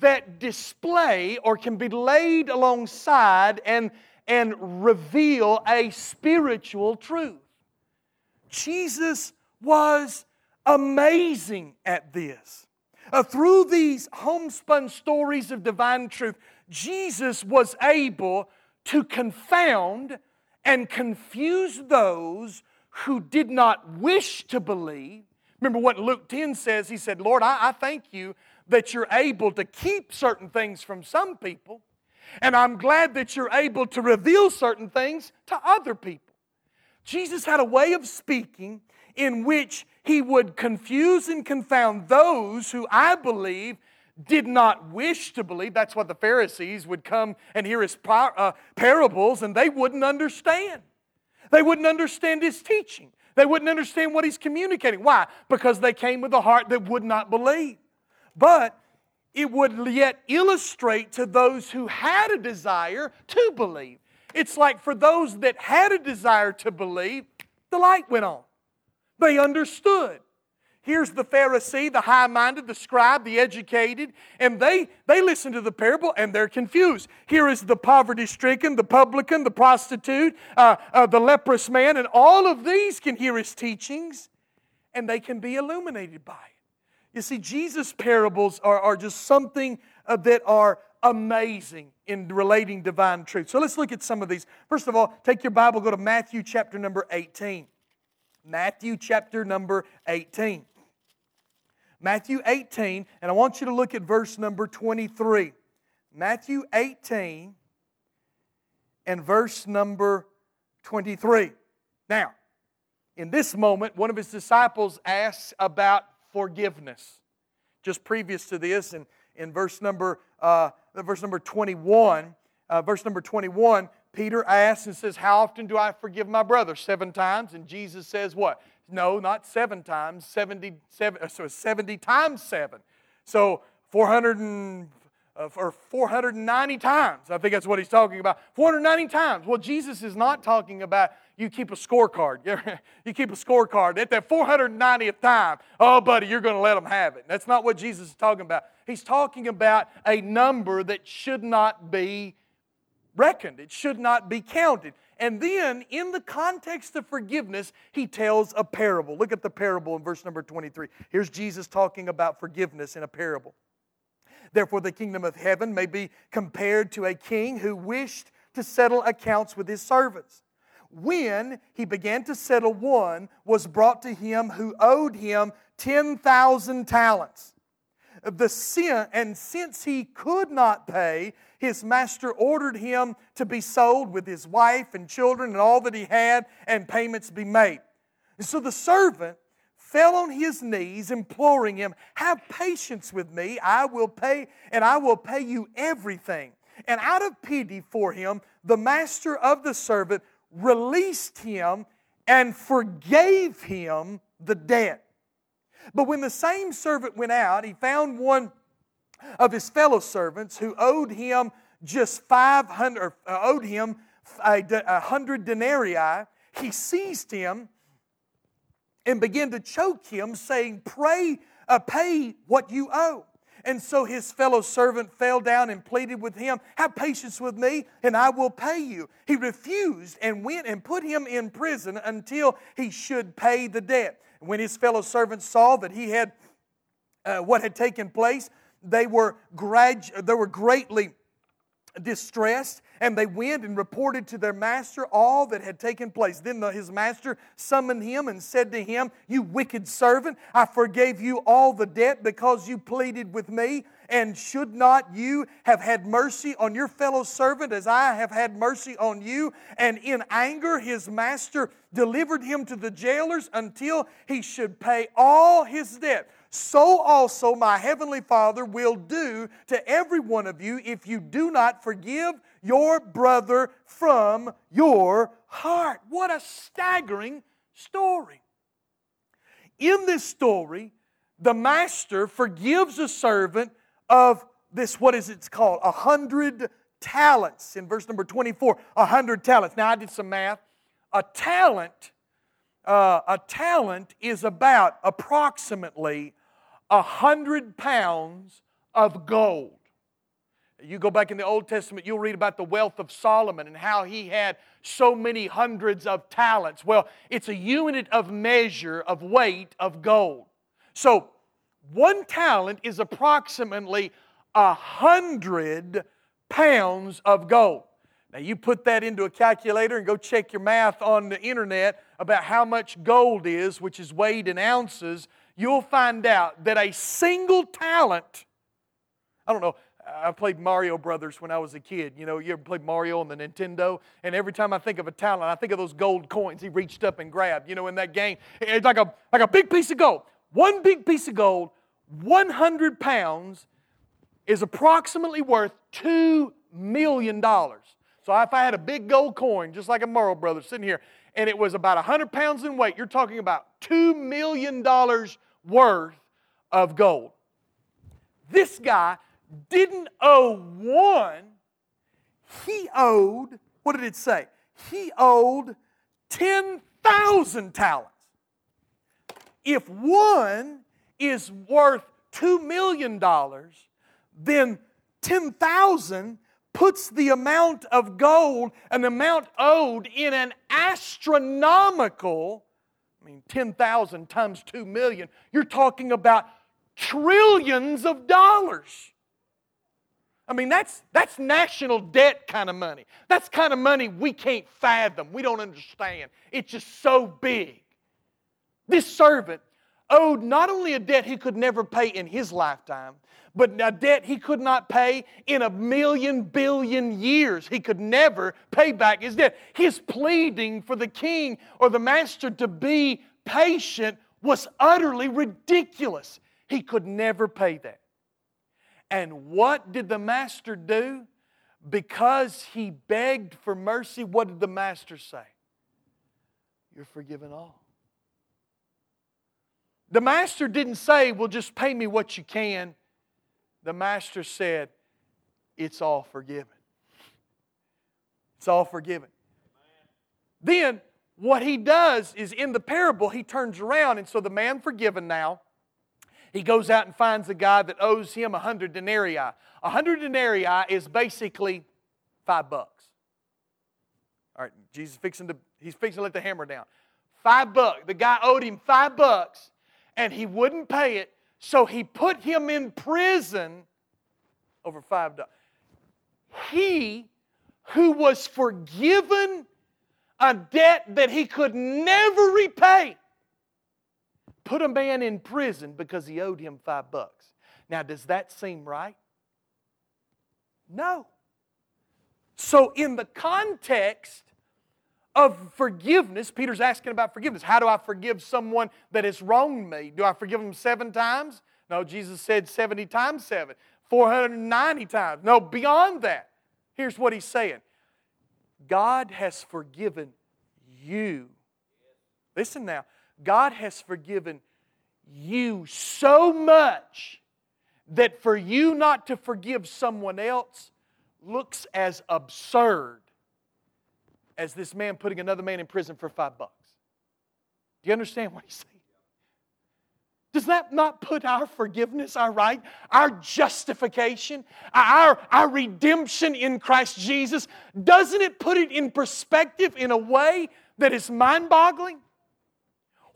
that display or can be laid alongside and, and reveal a spiritual truth. Jesus was amazing at this. Uh, through these homespun stories of divine truth, Jesus was able to confound and confuse those who did not wish to believe. Remember what Luke 10 says? He said, Lord, I, I thank you that you're able to keep certain things from some people. And I'm glad that you're able to reveal certain things to other people. Jesus had a way of speaking in which he would confuse and confound those who I believe did not wish to believe. That's why the Pharisees would come and hear his par- uh, parables and they wouldn't understand. They wouldn't understand his teaching. They wouldn't understand what he's communicating. Why? Because they came with a heart that would not believe. But it would yet illustrate to those who had a desire to believe. It's like for those that had a desire to believe, the light went on. They understood. Here's the Pharisee, the high minded, the scribe, the educated, and they, they listen to the parable and they're confused. Here is the poverty stricken, the publican, the prostitute, uh, uh, the leprous man, and all of these can hear his teachings and they can be illuminated by it. You see, Jesus' parables are, are just something uh, that are amazing in relating divine truth. So let's look at some of these. First of all, take your Bible, go to Matthew chapter number 18. Matthew chapter number 18. Matthew 18, and I want you to look at verse number 23. Matthew 18 and verse number 23. Now, in this moment, one of his disciples asks about forgiveness. Just previous to this, in, in verse number uh, verse number 21, uh, verse number 21, Peter asks and says, How often do I forgive my brother? Seven times. And Jesus says, What? No, not seven times, 70, seven, uh, so 70 times seven. So 400 and, uh, or 490 times. I think that's what he's talking about. 490 times. Well, Jesus is not talking about you keep a scorecard. you keep a scorecard. At that 490th time, oh, buddy, you're going to let them have it. That's not what Jesus is talking about. He's talking about a number that should not be reckoned, it should not be counted. And then, in the context of forgiveness, he tells a parable. Look at the parable in verse number 23. Here's Jesus talking about forgiveness in a parable. Therefore, the kingdom of heaven may be compared to a king who wished to settle accounts with his servants. When he began to settle, one was brought to him who owed him 10,000 talents. The sin, and since he could not pay, his master ordered him to be sold with his wife and children and all that he had, and payments be made. And so the servant fell on his knees, imploring him, Have patience with me, I will pay, and I will pay you everything. And out of pity for him, the master of the servant released him and forgave him the debt. But when the same servant went out, he found one of his fellow servants who owed him just 500, uh, owed him a, a hundred denarii. He seized him and began to choke him, saying, Pray, uh, pay what you owe. And so his fellow servant fell down and pleaded with him, Have patience with me, and I will pay you. He refused and went and put him in prison until he should pay the debt. When his fellow servants saw that he had uh, what had taken place, they were, gradu- they were greatly distressed, and they went and reported to their master all that had taken place. Then the, his master summoned him and said to him, You wicked servant, I forgave you all the debt because you pleaded with me. And should not you have had mercy on your fellow servant as I have had mercy on you? And in anger, his master delivered him to the jailers until he should pay all his debt so also my heavenly Father will do to every one of you if you do not forgive your brother from your heart. What a staggering story. In this story, the master forgives a servant of this, what is it called? A hundred talents. In verse number 24, a hundred talents. Now I did some math. A talent, uh, a talent is about approximately a hundred pounds of gold. You go back in the Old Testament, you'll read about the wealth of Solomon and how he had so many hundreds of talents. Well, it's a unit of measure of weight of gold. So, one talent is approximately a hundred pounds of gold. Now, you put that into a calculator and go check your math on the internet about how much gold is, which is weighed in ounces you'll find out that a single talent, I don't know, I played Mario Brothers when I was a kid. You know, you ever played Mario on the Nintendo? And every time I think of a talent, I think of those gold coins he reached up and grabbed. You know, in that game, it's like a like a big piece of gold. One big piece of gold, 100 pounds, is approximately worth two million dollars. So if I had a big gold coin, just like a Mario Brothers, sitting here, and it was about 100 pounds in weight, you're talking about $2 million worth of gold. This guy didn't owe one, he owed, what did it say? He owed 10,000 talents. If one is worth $2 million, then 10,000 puts the amount of gold, an amount owed, in an astronomical, mean, 10,000 times 2 million, you're talking about trillions of dollars. I mean, that's, that's national debt kind of money. That's kind of money we can't fathom. We don't understand. It's just so big. This servant owed not only a debt he could never pay in his lifetime, but a debt he could not pay in a million billion years. He could never pay back his debt. His pleading for the king or the master to be patient was utterly ridiculous. He could never pay that. And what did the master do? Because he begged for mercy, what did the master say? You're forgiven all. The master didn't say, Well, just pay me what you can. The master said, It's all forgiven. It's all forgiven. Then, what he does is in the parable, he turns around, and so the man forgiven now he goes out and finds a guy that owes him a hundred denarii. A hundred denarii is basically five bucks. All right, Jesus fixing to he's fixing to let the hammer down. Five bucks. The guy owed him five bucks, and he wouldn't pay it, so he put him in prison over five dollars. He who was forgiven a debt that he could never repay put a man in prison because he owed him five bucks. Now, does that seem right? No. So, in the context of forgiveness, Peter's asking about forgiveness. How do I forgive someone that has wronged me? Do I forgive them seven times? No, Jesus said 70 times seven, 490 times. No, beyond that. Here's what he's saying God has forgiven you. Listen now. God has forgiven you so much that for you not to forgive someone else looks as absurd as this man putting another man in prison for five bucks. Do you understand what he's saying? Does that not put our forgiveness, our right, our justification, our, our redemption in Christ Jesus, doesn't it put it in perspective in a way that is mind boggling?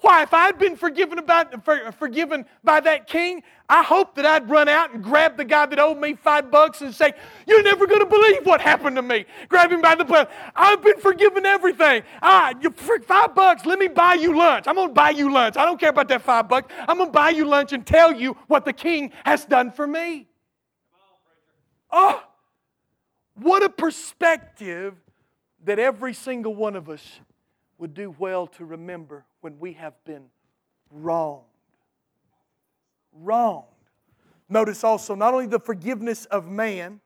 Why, if I'd been forgiven, about, for, forgiven by that king, I hope that I'd run out and grab the guy that owed me five bucks and say, You're never going to believe what happened to me. Grab him by the butt. I've been forgiven everything. Ah, you, five bucks, let me buy you lunch. I'm going to buy you lunch. I don't care about that five bucks. I'm going to buy you lunch and tell you what the king has done for me. Oh, what a perspective that every single one of us would do well to remember when we have been wronged. Wronged. Notice also not only the forgiveness of man,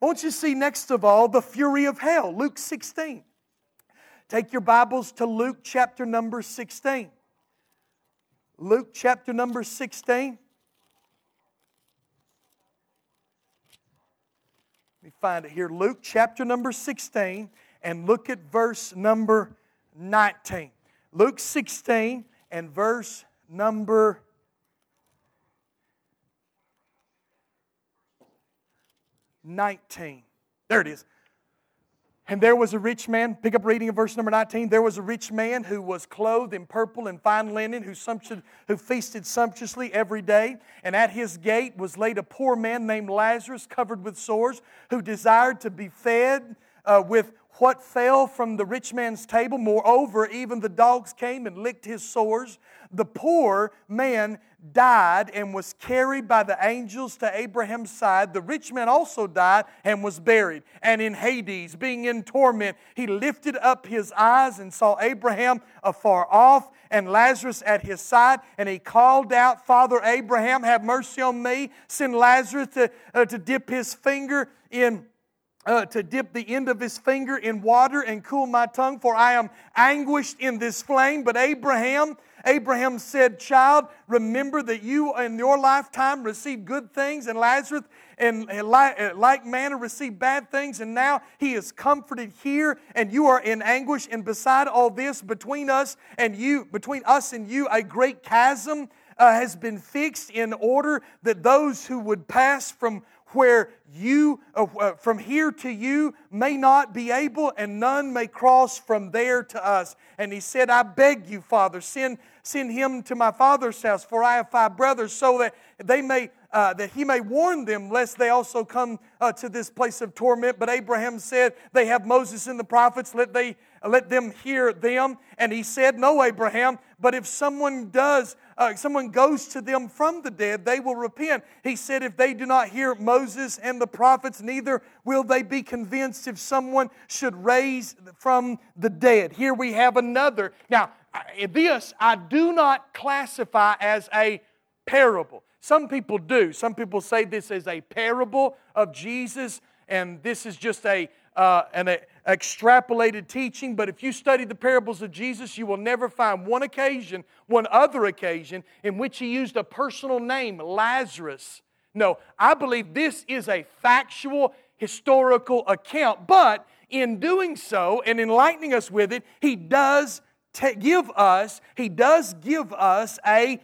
I want you to see next of all the fury of hell. Luke 16. Take your Bibles to Luke chapter number 16. Luke chapter number 16. Let me find it here. Luke chapter number 16 and look at verse number 19. Luke 16 and verse number 19. There it is. And there was a rich man, pick up reading of verse number 19. There was a rich man who was clothed in purple and fine linen, who, who feasted sumptuously every day. And at his gate was laid a poor man named Lazarus, covered with sores, who desired to be fed uh, with what fell from the rich man's table. Moreover, even the dogs came and licked his sores. The poor man died and was carried by the angels to Abraham's side. The rich man also died and was buried. And in Hades, being in torment, he lifted up his eyes and saw Abraham afar off and Lazarus at his side. And he called out, Father Abraham, have mercy on me. Send Lazarus to, uh, to dip his finger in. Uh, to dip the end of his finger in water and cool my tongue, for I am anguished in this flame. But Abraham Abraham said, Child, remember that you in your lifetime received good things, and Lazarus in like manner received bad things, and now he is comforted here, and you are in anguish. And beside all this, between us and you, between us and you, a great chasm uh, has been fixed in order that those who would pass from where you, uh, uh, from here to you, may not be able, and none may cross from there to us. And he said, I beg you, Father, send, send him to my father's house, for I have five brothers, so that they may uh, that he may warn them lest they also come uh, to this place of torment. But Abraham said, They have Moses and the prophets, let, they, let them hear them. And he said, No, Abraham, but if someone does, uh, someone goes to them from the dead, they will repent. He said, If they do not hear Moses and the prophets, neither will they be convinced if someone should raise from the dead. Here we have another. Now, this I do not classify as a parable. Some people do. Some people say this is a parable of Jesus, and this is just a uh, an extrapolated teaching. But if you study the parables of Jesus, you will never find one occasion, one other occasion, in which he used a personal name, Lazarus. No, I believe this is a factual, historical account. But in doing so and enlightening us with it, he does t- give us, he does give us a,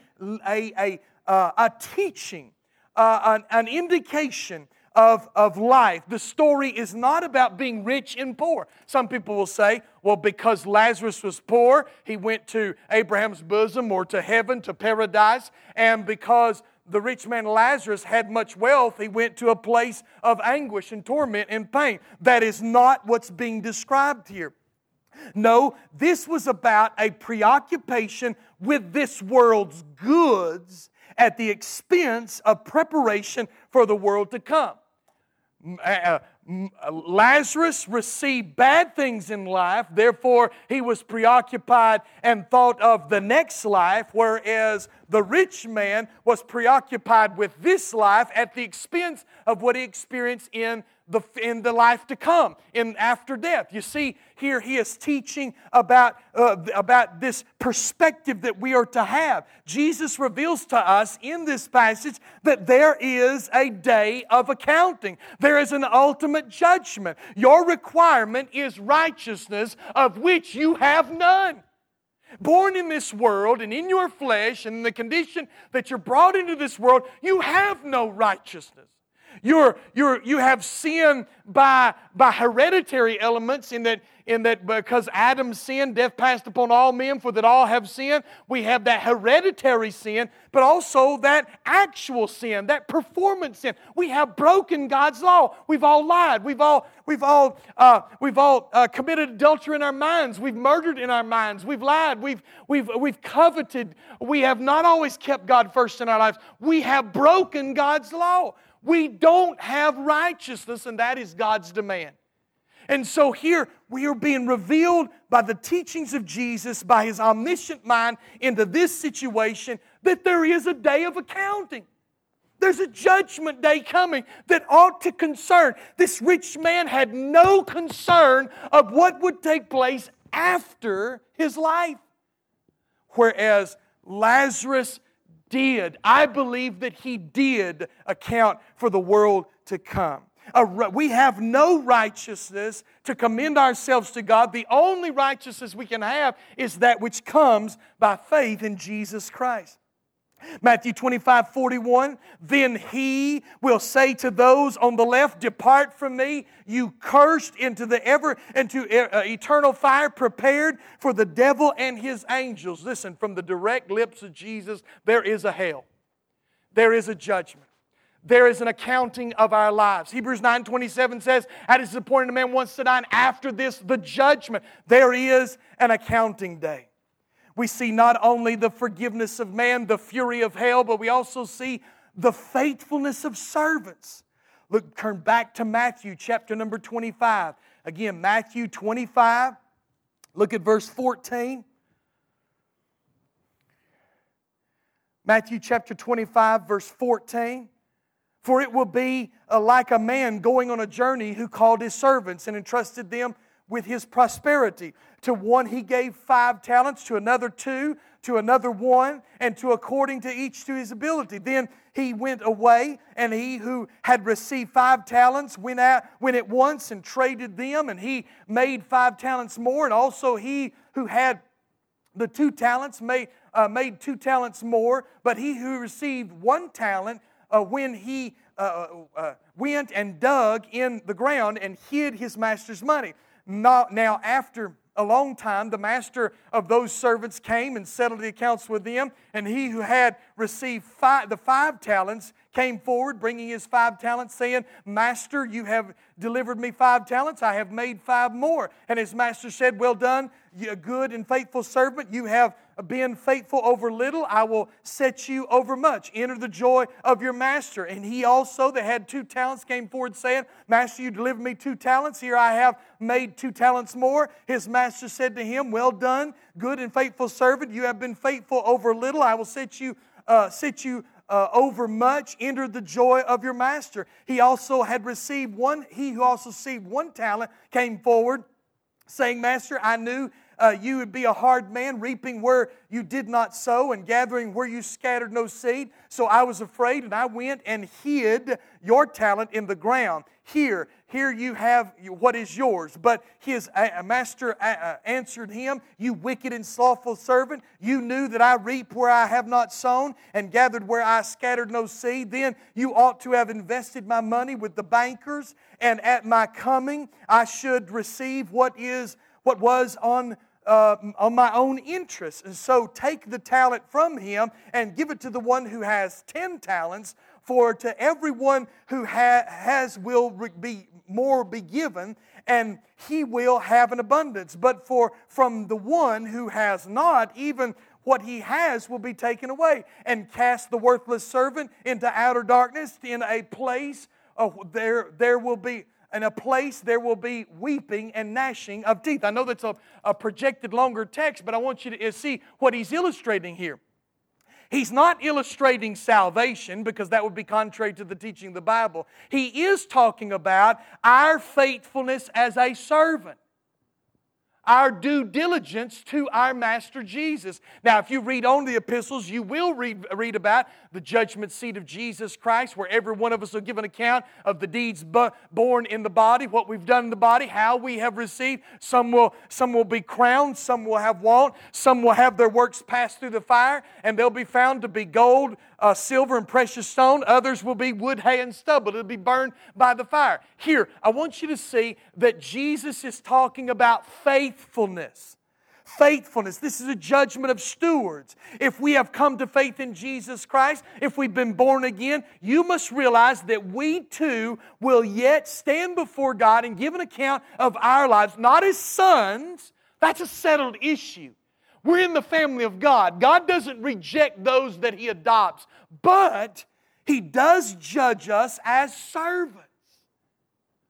a, a uh, a teaching, uh, an, an indication of, of life. The story is not about being rich and poor. Some people will say, well, because Lazarus was poor, he went to Abraham's bosom or to heaven, to paradise, and because the rich man Lazarus had much wealth, he went to a place of anguish and torment and pain. That is not what's being described here. No, this was about a preoccupation with this world's goods at the expense of preparation for the world to come. Uh, uh, Lazarus received bad things in life, therefore, he was preoccupied and thought of the next life, whereas the rich man was preoccupied with this life at the expense of what he experienced in the, in the life to come, in after death. You see, here he is teaching about, uh, about this perspective that we are to have. Jesus reveals to us in this passage that there is a day of accounting, there is an ultimate judgment. Your requirement is righteousness, of which you have none. Born in this world and in your flesh and in the condition that you're brought into this world, you have no righteousness. You're, you're, you have sin by, by hereditary elements in that, in that because Adam sinned, death passed upon all men, for that all have sinned. We have that hereditary sin, but also that actual sin, that performance sin. We have broken God's law. We've all lied. We've all, we've all, uh, we've all uh, committed adultery in our minds. We've murdered in our minds. We've lied. We've, we've, we've coveted. We have not always kept God first in our lives. We have broken God's law. We don't have righteousness, and that is God's demand. And so here we are being revealed by the teachings of Jesus, by his omniscient mind, into this situation that there is a day of accounting. There's a judgment day coming that ought to concern. This rich man had no concern of what would take place after his life. Whereas Lazarus did. I believe that he did account for the world to come. We have no righteousness to commend ourselves to God. The only righteousness we can have is that which comes by faith in Jesus Christ. Matthew 25, 41. Then he will say to those on the left, Depart from me, you cursed, into the ever into uh, eternal fire prepared for the devil and his angels. Listen, from the direct lips of Jesus, there is a hell. There is a judgment. there is an accounting of our lives. Hebrews 9:27 says, "At is appointed man once to die, and after this the judgment." There is an accounting day. We see not only the forgiveness of man, the fury of hell, but we also see the faithfulness of servants. Look, turn back to Matthew chapter number 25. Again, Matthew 25. Look at verse 14. Matthew chapter 25, verse 14. For it will be uh, like a man going on a journey who called his servants and entrusted them with his prosperity. To one he gave five talents, to another two, to another one, and to according to each to his ability. Then he went away, and he who had received five talents went out went at once and traded them, and he made five talents more. And also he who had the two talents made, uh, made two talents more. But he who received one talent uh, when he uh, uh, uh, went and dug in the ground and hid his master's money. Now, now, after a long time, the master of those servants came and settled the accounts with them. And he who had received five, the five talents came forward, bringing his five talents, saying, Master, you have delivered me five talents. I have made five more. And his master said, Well done, you good and faithful servant. You have been faithful over little, I will set you over much. Enter the joy of your master. And he also, that had two talents, came forward saying, Master, you delivered me two talents. Here I have made two talents more. His master said to him, Well done, good and faithful servant. You have been faithful over little. I will set you, uh, set you uh, over much enter the joy of your master. He also had received one, he who also received one talent came forward, saying, Master, I knew uh, you would be a hard man, reaping where you did not sow and gathering where you scattered no seed. So I was afraid, and I went and hid your talent in the ground. Here, here you have what is yours. But his master answered him, You wicked and slothful servant, you knew that I reap where I have not sown and gathered where I scattered no seed. Then you ought to have invested my money with the bankers, and at my coming I should receive what is what was on uh, on my own interest. And so take the talent from him and give it to the one who has 10 talents. For to everyone who ha- has will be more be given, and he will have an abundance. But for from the one who has not, even what he has will be taken away. And cast the worthless servant into outer darkness, in a place of there, there will be in a place there will be weeping and gnashing of teeth. I know that's a, a projected longer text, but I want you to uh, see what he's illustrating here. He's not illustrating salvation because that would be contrary to the teaching of the Bible. He is talking about our faithfulness as a servant our due diligence to our Master Jesus. Now, if you read on the epistles, you will read, read about the judgment seat of Jesus Christ, where every one of us will give an account of the deeds born in the body, what we've done in the body, how we have received. Some will, some will be crowned, some will have want, some will have their works passed through the fire, and they'll be found to be gold, uh, silver, and precious stone. Others will be wood, hay, and stubble. It'll be burned by the fire. Here, I want you to see that Jesus is talking about faithfulness. Faithfulness. This is a judgment of stewards. If we have come to faith in Jesus Christ, if we've been born again, you must realize that we too will yet stand before God and give an account of our lives, not as sons. That's a settled issue. We're in the family of God. God doesn't reject those that He adopts, but He does judge us as servants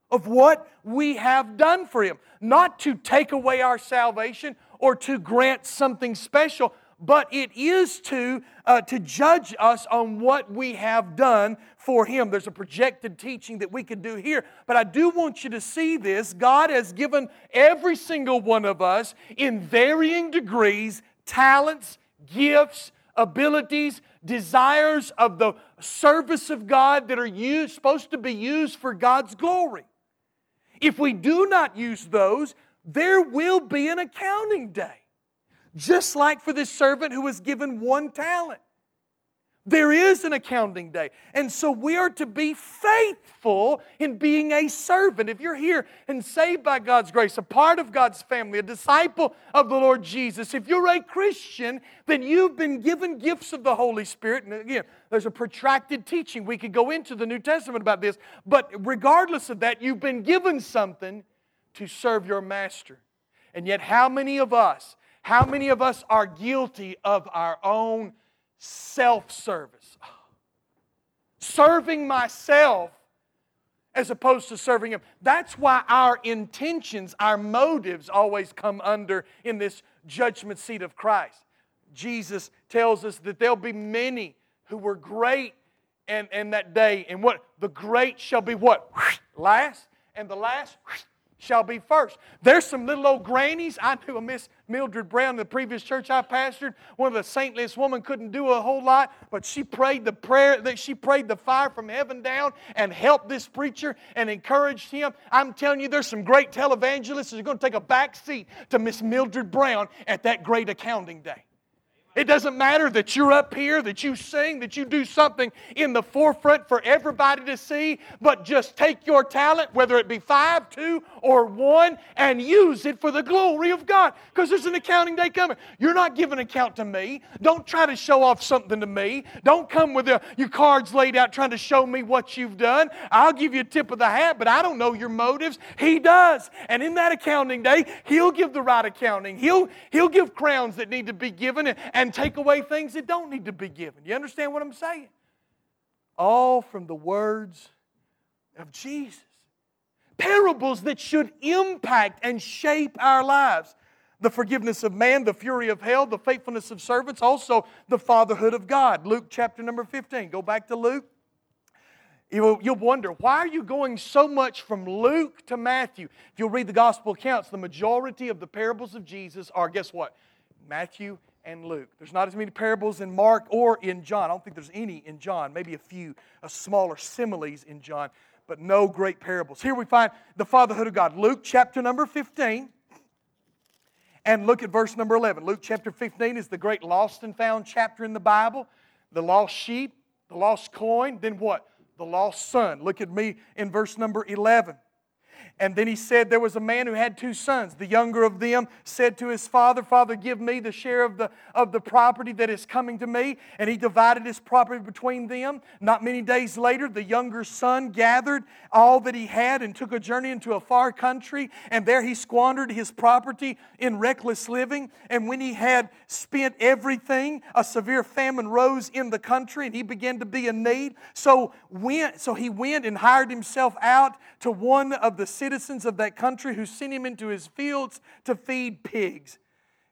of what we have done for Him. Not to take away our salvation or to grant something special, but it is to, uh, to judge us on what we have done for Him. There's a projected teaching that we could do here, but I do want you to see this. God has given every single one of us in varying degrees talents, gifts, abilities, desires of the service of God that are used, supposed to be used for God's glory. If we do not use those, there will be an accounting day. Just like for this servant who was given one talent. There is an accounting day. And so we are to be faithful in being a servant. If you're here and saved by God's grace, a part of God's family, a disciple of the Lord Jesus, if you're a Christian, then you've been given gifts of the Holy Spirit. And again, there's a protracted teaching. We could go into the New Testament about this. But regardless of that, you've been given something to serve your master. And yet, how many of us, how many of us are guilty of our own self service. Serving myself as opposed to serving Him. That's why our intentions, our motives always come under in this judgment seat of Christ. Jesus tells us that there'll be many who were great and, and that day, and what? The great shall be what? Last, and the last shall be first. There's some little old grannies. I knew a Miss Mildred Brown in the previous church I pastored. One of the saintliest women couldn't do a whole lot, but she prayed the prayer that she prayed the fire from heaven down and helped this preacher and encouraged him. I'm telling you, there's some great televangelists that are going to take a back seat to Miss Mildred Brown at that great accounting day. It doesn't matter that you're up here, that you sing, that you do something in the forefront for everybody to see, but just take your talent, whether it be five, two, or one, and use it for the glory of God. Because there's an accounting day coming. You're not giving account to me. Don't try to show off something to me. Don't come with the, your cards laid out trying to show me what you've done. I'll give you a tip of the hat, but I don't know your motives. He does. And in that accounting day, He'll give the right accounting. He'll, he'll give crowns that need to be given. And, and take away things that don't need to be given. You understand what I'm saying? All from the words of Jesus. Parables that should impact and shape our lives. The forgiveness of man, the fury of hell, the faithfulness of servants, also the fatherhood of God. Luke chapter number 15. Go back to Luke. You'll, wonder, why are you going so much from Luke to Matthew? If you'll read the gospel accounts, the majority of the parables of Jesus are, guess what? Matthew and Luke. There's not as many parables in Mark or in John. I don't think there's any in John, maybe a few a smaller similes in John, but no great parables. Here we find the fatherhood of God. Luke chapter number 15. And look at verse number 11. Luke chapter 15 is the great lost and found chapter in the Bible. The lost sheep, the lost coin, then what? The lost son. Look at me in verse number 11. And then he said, There was a man who had two sons. The younger of them said to his father, Father, give me the share of the, of the property that is coming to me. And he divided his property between them. Not many days later, the younger son gathered all that he had and took a journey into a far country. And there he squandered his property in reckless living. And when he had spent everything, a severe famine rose in the country and he began to be in need. So, went, so he went and hired himself out to one of the citizens of that country who sent him into his fields to feed pigs.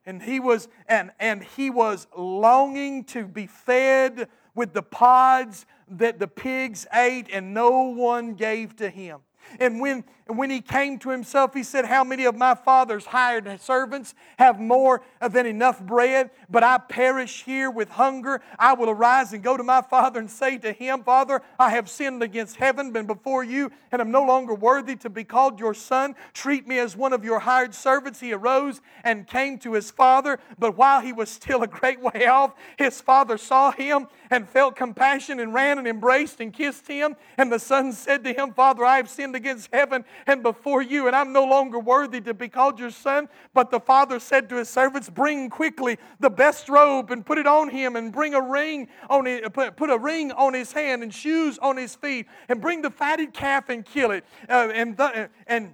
And he was, and, and he was longing to be fed with the pods that the pigs ate, and no one gave to him. And when, when he came to himself, he said, How many of my father's hired servants have more than enough bread, but I perish here with hunger? I will arise and go to my father and say to him, Father, I have sinned against heaven and before you, and am no longer worthy to be called your son. Treat me as one of your hired servants. He arose and came to his father, but while he was still a great way off, his father saw him and felt compassion and ran and embraced and kissed him. And the son said to him, Father, I have sinned against heaven and before you, and I'm no longer worthy to be called your son. But the father said to his servants, Bring quickly the best robe and put it on him, and bring a ring on it, put, a ring on his hand and shoes on his feet, and bring the fatted calf and kill it. Uh, and, the, and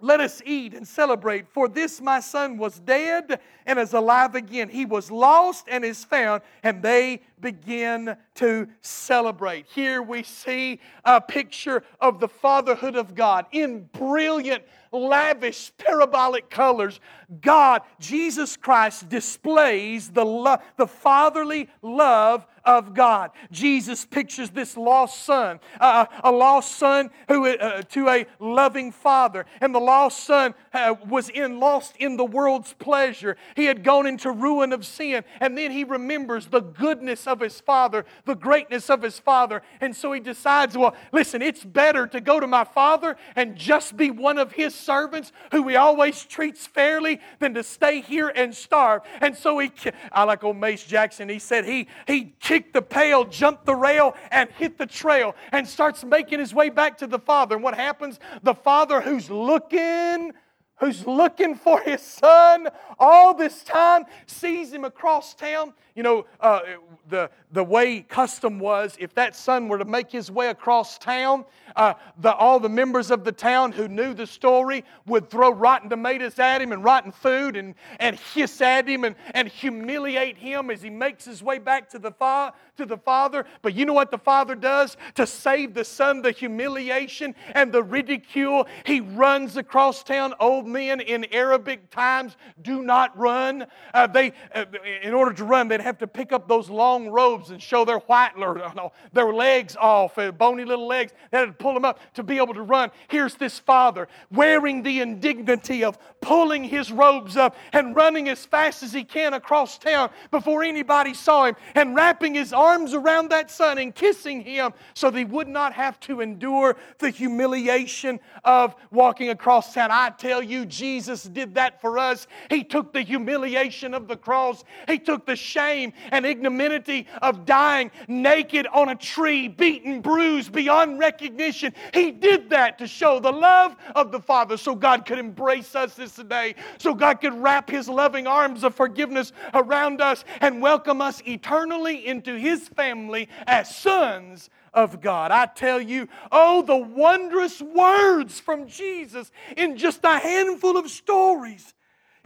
let us eat and celebrate, for this my son was dead and is alive again. He was lost and is found, and they begin to celebrate. Here we see a picture of the fatherhood of God in brilliant, lavish, parabolic colors. God, Jesus Christ, displays the, lo- the fatherly love of God. Jesus pictures this lost son, uh, a lost son who uh, to a loving father, and the lost son uh, was in lost in the world's pleasure. He had gone into ruin of sin, and then he remembers the goodness of his father, the greatness of his father, and so he decides, well, listen, it's better to go to my father and just be one of his servants who he always treats fairly than to stay here and starve. And so he, I like old Mace Jackson. He said he he kicked the pail, jumped the rail, and hit the trail and starts making his way back to the father. And what happens? The father who's looking who's looking for his son all this time sees him across town. You know, uh, the, the way custom was, if that son were to make his way across town, uh, the, all the members of the town who knew the story would throw rotten tomatoes at him and rotten food and, and hiss at him and, and humiliate him as he makes his way back to the, fa- to the father. But you know what the father does? To save the son the humiliation and the ridicule, he runs across town. Old men in Arabic times do not run. Uh, they, uh, in order to run, they'd have to pick up those long robes and show their white, no, their legs off, uh, bony little legs. They had to pull them up to be able to run. Here's this father wearing the indignity of pulling his robes up and running as fast as he can across town before anybody saw him and wrapping his arms around that son and kissing him so he would not have to endure the humiliation of walking across town. I tell you, Jesus did that for us. He took the humiliation of the cross, He took the shame and ignominy of dying naked on a tree, beaten, bruised beyond recognition. He did that to show the love of the Father so God could embrace us this day, so God could wrap His loving arms of forgiveness around us and welcome us eternally into His family as sons of God. I tell you, oh, the wondrous words from Jesus in just a handful of stories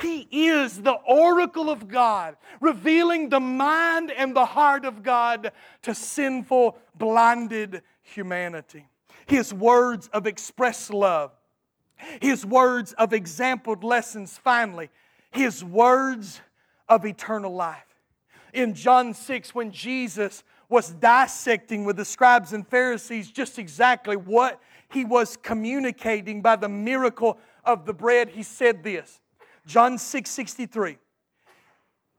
he is the oracle of God, revealing the mind and the heart of God to sinful, blinded humanity. His words of express love, His words of exampled lessons, finally, His words of eternal life. In John 6, when Jesus was dissecting with the scribes and Pharisees just exactly what he was communicating by the miracle of the bread, he said this John 6 63.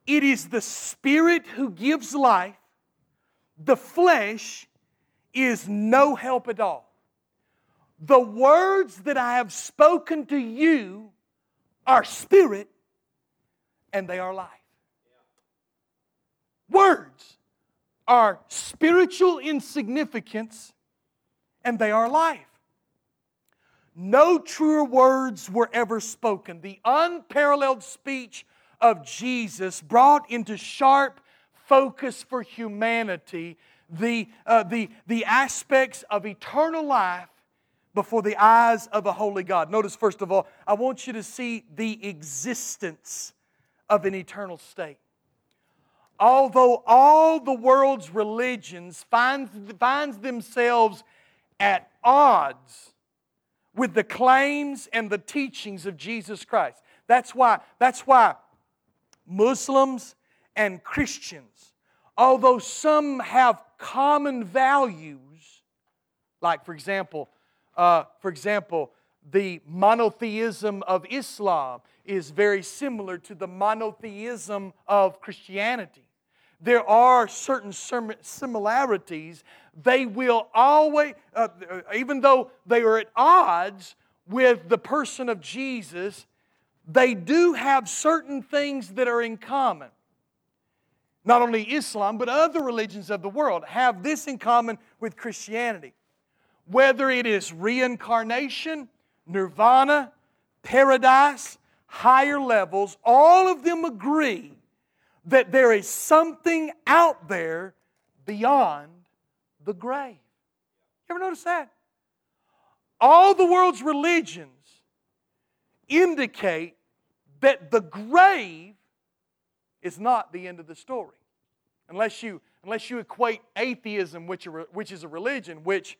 It is the Spirit who gives life, the flesh is no help at all. The words that I have spoken to you are spirit and they are life. Words are spiritual insignificance and they are life. No truer words were ever spoken. The unparalleled speech of Jesus brought into sharp focus for humanity the, uh, the, the aspects of eternal life before the eyes of a holy God. Notice, first of all, I want you to see the existence of an eternal state. Although all the world's religions finds, finds themselves at odds with the claims and the teachings of Jesus Christ. That's why, that's why Muslims and Christians, although some have common values, like for example, uh, for example, the monotheism of Islam is very similar to the monotheism of Christianity. There are certain similarities they will always, uh, even though they are at odds with the person of Jesus, they do have certain things that are in common. Not only Islam, but other religions of the world have this in common with Christianity. Whether it is reincarnation, nirvana, paradise, higher levels, all of them agree that there is something out there beyond the grave. You ever notice that? All the world's religions indicate that the grave is not the end of the story. Unless you, unless you equate atheism, which, which is a religion, which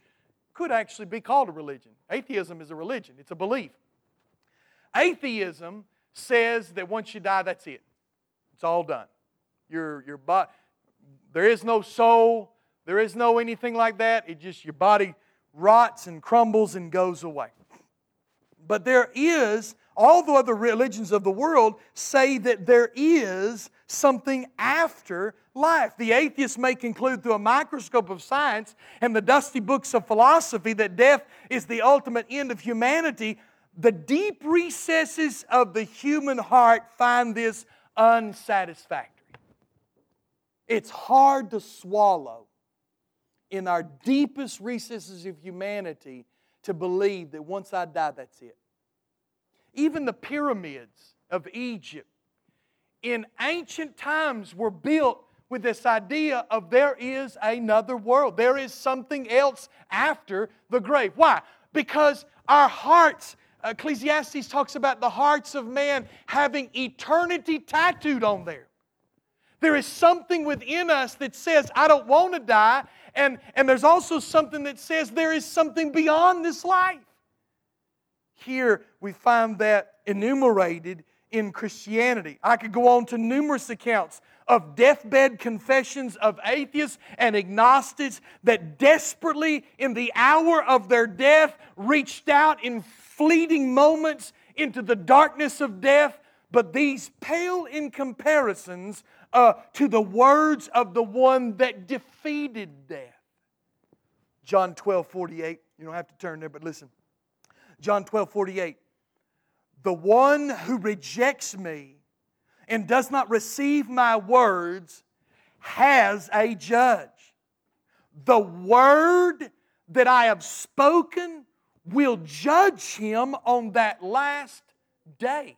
could actually be called a religion. Atheism is a religion, it's a belief. Atheism says that once you die, that's it. It's all done. Your, your body, there is no soul, there is no anything like that. It just, your body rots and crumbles and goes away. But there is, all the other religions of the world say that there is something after life. The atheist may conclude through a microscope of science and the dusty books of philosophy that death is the ultimate end of humanity. The deep recesses of the human heart find this unsatisfactory. It's hard to swallow in our deepest recesses of humanity to believe that once I die, that's it. Even the pyramids of Egypt in ancient times were built with this idea of there is another world. There is something else after the grave. Why? Because our hearts, Ecclesiastes talks about the hearts of man having eternity tattooed on there. There is something within us that says, I don't want to die. And, and there's also something that says there is something beyond this life. Here we find that enumerated in Christianity. I could go on to numerous accounts of deathbed confessions of atheists and agnostics that desperately, in the hour of their death, reached out in fleeting moments into the darkness of death. But these pale in comparisons uh, to the words of the one that defeated death. John 12, 48. You don't have to turn there, but listen. John 12, 48. The one who rejects me and does not receive my words has a judge. The word that I have spoken will judge him on that last day.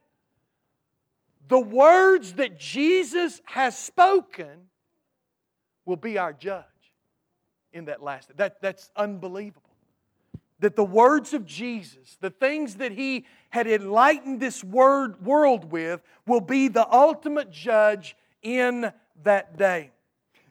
The words that Jesus has spoken will be our judge in that last day. That, that's unbelievable that the words of Jesus, the things that He had enlightened this word, world with, will be the ultimate judge in that day.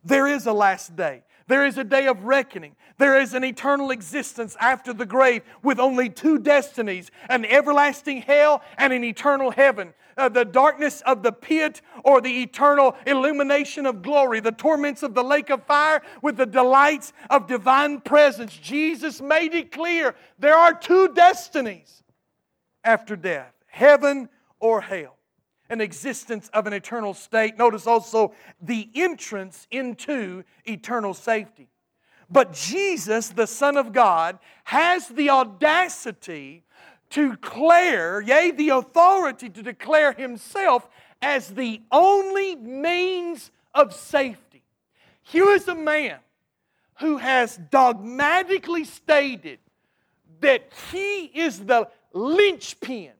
There is a last day. There is a day of reckoning. There is an eternal existence after the grave with only two destinies an everlasting hell and an eternal heaven. Uh, the darkness of the pit or the eternal illumination of glory, the torments of the lake of fire with the delights of divine presence. Jesus made it clear there are two destinies after death heaven or hell an existence of an eternal state. Notice also the entrance into eternal safety. But Jesus, the Son of God, has the audacity to declare, yea, the authority to declare himself as the only means of safety. Here is a man who has dogmatically stated that he is the linchpin,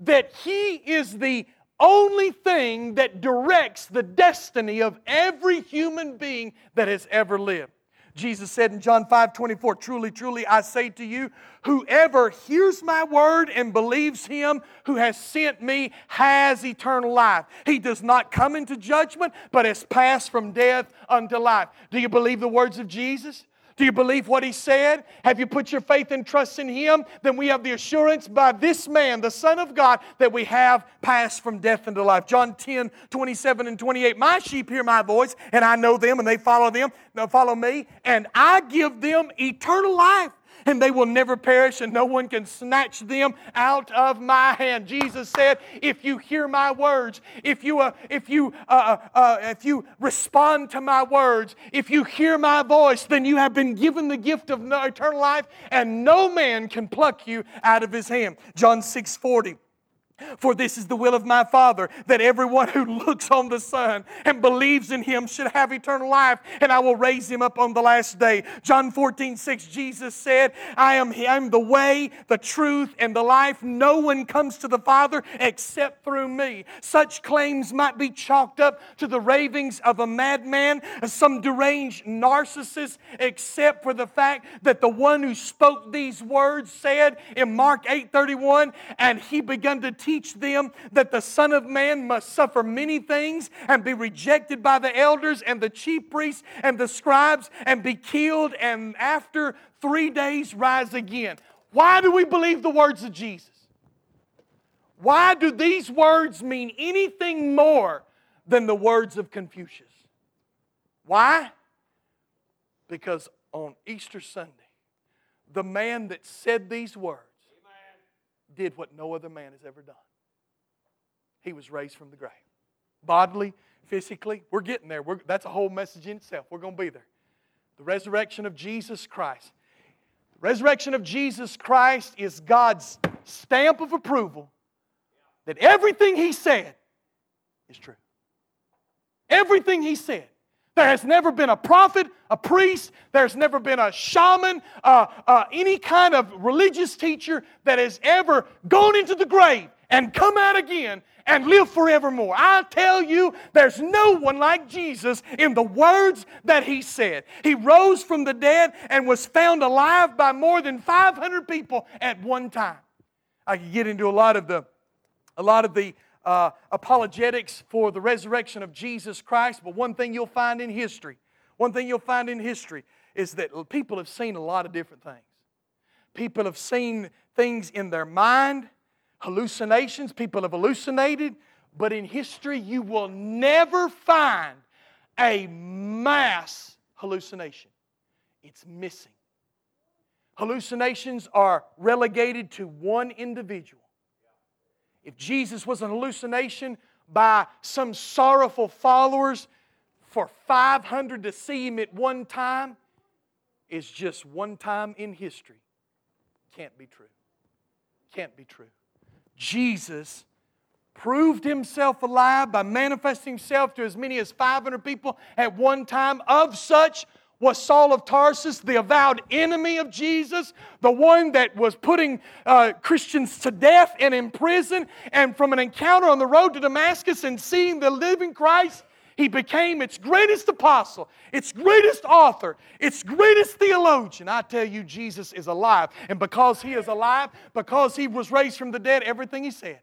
that he is the only thing that directs the destiny of every human being that has ever lived. Jesus said in John 5 24, Truly, truly, I say to you, whoever hears my word and believes him who has sent me has eternal life. He does not come into judgment, but has passed from death unto life. Do you believe the words of Jesus? Do you believe what he said? Have you put your faith and trust in him? Then we have the assurance by this man, the Son of God, that we have passed from death into life. John 10, 27 and 28. My sheep hear my voice, and I know them, and they follow them, they follow me, and I give them eternal life and they will never perish, and no one can snatch them out of my hand. Jesus said, If you hear my words, if you, uh, if you, uh, uh, uh, if you respond to my words, if you hear my voice, then you have been given the gift of eternal life, and no man can pluck you out of his hand. John 6 40. For this is the will of my Father, that everyone who looks on the Son and believes in him should have eternal life, and I will raise him up on the last day. John 14, 6, Jesus said, I am, I am the way, the truth, and the life. No one comes to the Father except through me. Such claims might be chalked up to the ravings of a madman, some deranged narcissist, except for the fact that the one who spoke these words said in Mark 8 31, and he began to teach teach them that the Son of Man must suffer many things and be rejected by the elders and the chief priests and the scribes and be killed and after three days rise again. Why do we believe the words of Jesus? Why do these words mean anything more than the words of Confucius? Why? Because on Easter Sunday, the man that said these words did what no other man has ever done. He was raised from the grave. Bodily, physically, we're getting there. We're, that's a whole message in itself. We're going to be there. The resurrection of Jesus Christ. The resurrection of Jesus Christ is God's stamp of approval that everything He said is true. Everything He said. There has never been a prophet, a priest, there's never been a shaman, uh, uh, any kind of religious teacher that has ever gone into the grave and come out again and live forevermore. I tell you, there's no one like Jesus in the words that he said. He rose from the dead and was found alive by more than 500 people at one time. I could get into a lot of the, a lot of the uh, apologetics for the resurrection of Jesus Christ, but one thing you'll find in history, one thing you'll find in history is that people have seen a lot of different things. People have seen things in their mind, hallucinations, people have hallucinated, but in history you will never find a mass hallucination. It's missing. Hallucinations are relegated to one individual. If Jesus was an hallucination by some sorrowful followers for 500 to see him at one time, is just one time in history. Can't be true. Can't be true. Jesus proved himself alive by manifesting himself to as many as 500 people at one time. Of such was Saul of Tarsus, the avowed enemy of Jesus, the one that was putting uh, Christians to death and in prison. And from an encounter on the road to Damascus and seeing the living Christ, he became its greatest apostle, its greatest author, its greatest theologian. I tell you, Jesus is alive. And because he is alive, because he was raised from the dead, everything he said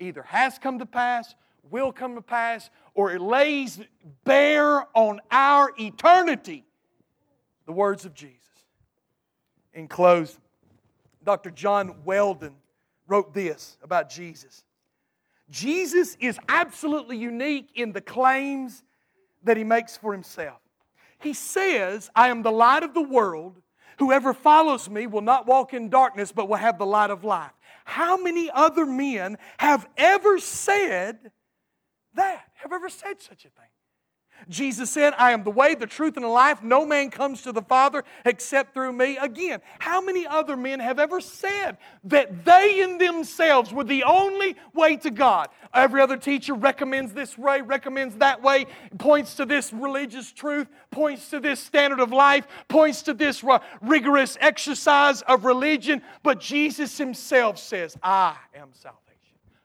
either has come to pass will come to pass, or it lays bare on our eternity the words of Jesus. In close, Dr. John Weldon wrote this about Jesus Jesus is absolutely unique in the claims that he makes for himself. He says, I am the light of the world. Whoever follows me will not walk in darkness, but will have the light of life. How many other men have ever said that have ever said such a thing. Jesus said, I am the way, the truth, and the life. No man comes to the Father except through me. Again, how many other men have ever said that they in themselves were the only way to God? Every other teacher recommends this way, recommends that way, points to this religious truth, points to this standard of life, points to this rigorous exercise of religion. But Jesus himself says, I am salvation.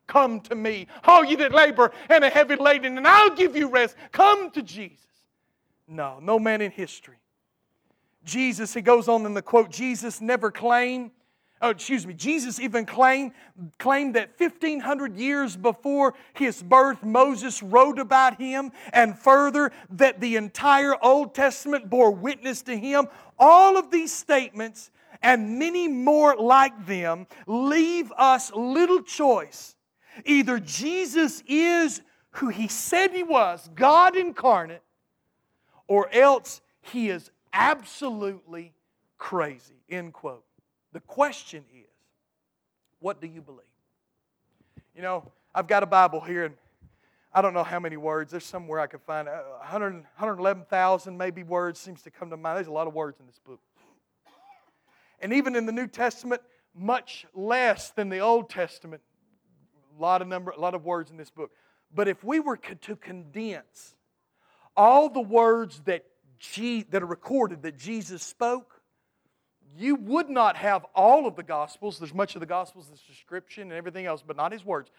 Come to me, all you that labor and are heavy laden, and I'll give you rest. Come to Jesus. No, no man in history. Jesus, he goes on in the quote, Jesus never claimed, oh, excuse me, Jesus even claimed, claimed that 1,500 years before his birth, Moses wrote about him, and further, that the entire Old Testament bore witness to him. All of these statements and many more like them leave us little choice Either Jesus is who he said he was, God incarnate, or else he is absolutely crazy. End quote. The question is, what do you believe? You know, I've got a Bible here, and I don't know how many words. There's somewhere I could find 100, uh, 111,000 maybe words seems to come to mind. There's a lot of words in this book. And even in the New Testament, much less than the Old Testament, a lot of number, a lot of words in this book. But if we were to condense all the words that, Je- that are recorded that Jesus spoke, you would not have all of the Gospels. There's much of the Gospels, this description and everything else, but not his words.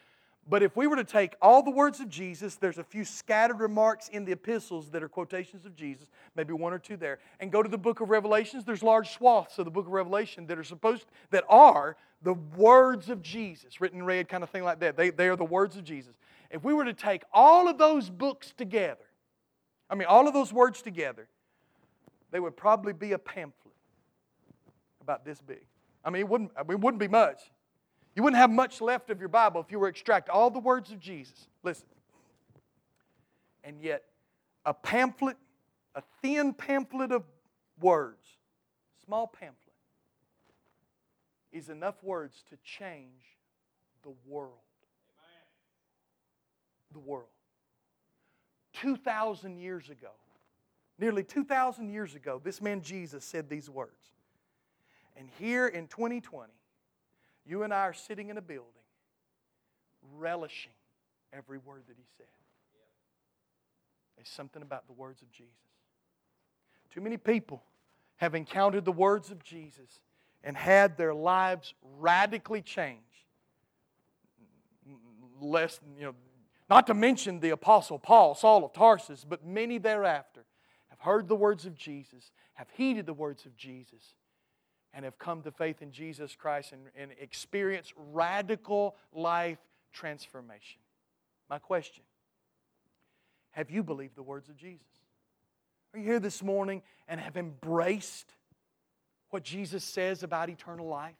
But if we were to take all the words of Jesus, there's a few scattered remarks in the epistles that are quotations of Jesus, maybe one or two there, and go to the book of Revelations, there's large swaths of the book of Revelation that are supposed that are the words of Jesus, written in red, kind of thing like that. They, they are the words of Jesus. If we were to take all of those books together, I mean, all of those words together, they would probably be a pamphlet about this big. I mean, it wouldn't, I mean, it wouldn't be much. You wouldn't have much left of your Bible if you were to extract all the words of Jesus. Listen. And yet, a pamphlet, a thin pamphlet of words, small pamphlet, is enough words to change the world. The world. 2,000 years ago, nearly 2,000 years ago, this man Jesus said these words. And here in 2020, you and I are sitting in a building relishing every word that he said. There's something about the words of Jesus. Too many people have encountered the words of Jesus and had their lives radically changed. Less, you know, not to mention the Apostle Paul, Saul of Tarsus, but many thereafter have heard the words of Jesus, have heeded the words of Jesus, and have come to faith in Jesus Christ and, and experienced radical life transformation. My question Have you believed the words of Jesus? Are you here this morning and have embraced what Jesus says about eternal life?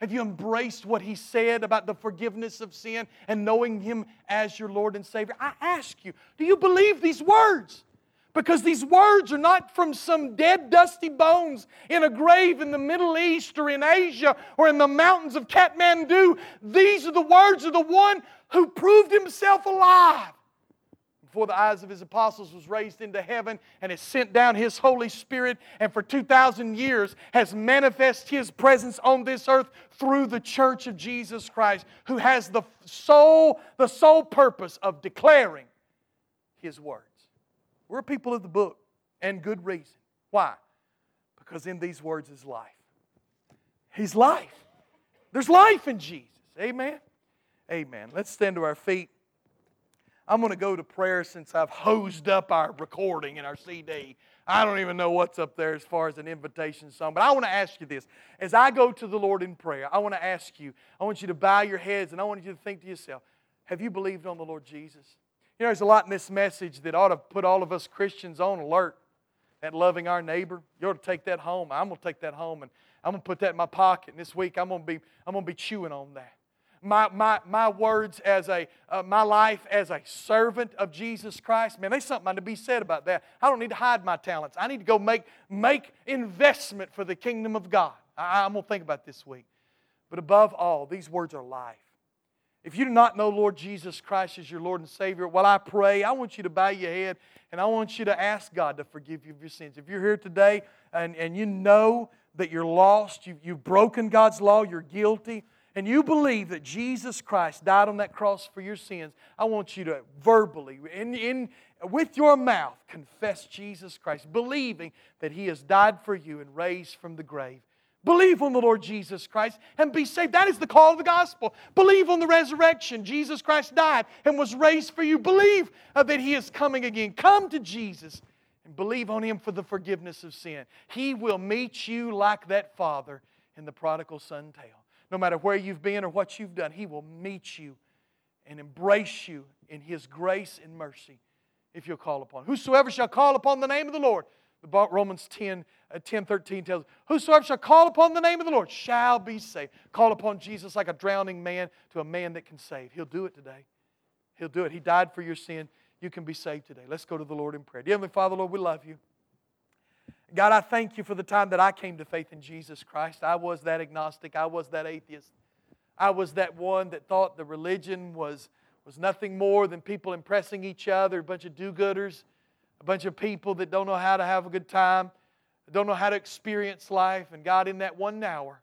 Have you embraced what he said about the forgiveness of sin and knowing him as your Lord and Savior? I ask you, do you believe these words? Because these words are not from some dead, dusty bones in a grave in the Middle East or in Asia or in the mountains of Kathmandu. These are the words of the one who proved himself alive before the eyes of his apostles was raised into heaven and has sent down his Holy Spirit and for 2,000 years has manifested his presence on this earth through the church of Jesus Christ, who has the sole, the sole purpose of declaring his words. We're people of the book and good reason. Why? Because in these words is life. He's life. There's life in Jesus. Amen. Amen. Let's stand to our feet. I'm going to go to prayer since I've hosed up our recording and our CD. I don't even know what's up there as far as an invitation song, but I want to ask you this. As I go to the Lord in prayer, I want to ask you, I want you to bow your heads and I want you to think to yourself, have you believed on the Lord Jesus? You know, there's a lot in this message that ought to put all of us Christians on alert. That loving our neighbor, you ought to take that home. I'm going to take that home and I'm going to put that in my pocket. And this week I'm going to be, I'm going to be chewing on that my, my, my words as a, uh, my life as a servant of Jesus Christ, man, there's something to be said about that. I don't need to hide my talents. I need to go make, make investment for the kingdom of God. I, I'm going to think about this week. But above all, these words are life. If you do not know Lord Jesus Christ as your Lord and Savior, while I pray, I want you to bow your head and I want you to ask God to forgive you of your sins. If you're here today and, and you know that you're lost, you've, you've broken God's law, you're guilty, and you believe that Jesus Christ died on that cross for your sins, I want you to verbally, in, in, with your mouth, confess Jesus Christ, believing that He has died for you and raised from the grave. Believe on the Lord Jesus Christ and be saved. That is the call of the gospel. Believe on the resurrection. Jesus Christ died and was raised for you. Believe uh, that He is coming again. Come to Jesus and believe on Him for the forgiveness of sin. He will meet you like that father in the prodigal son tale no matter where you've been or what you've done, He will meet you and embrace you in His grace and mercy if you'll call upon. Whosoever shall call upon the name of the Lord, Romans 10, uh, 10 13 tells Whosoever shall call upon the name of the Lord shall be saved. Call upon Jesus like a drowning man to a man that can save. He'll do it today. He'll do it. He died for your sin. You can be saved today. Let's go to the Lord in prayer. Dear Heavenly Father, Lord, we love you. God, I thank you for the time that I came to faith in Jesus Christ. I was that agnostic, I was that atheist. I was that one that thought the religion was, was nothing more than people impressing each other, a bunch of do gooders, a bunch of people that don't know how to have a good time, don't know how to experience life. And God, in that one hour,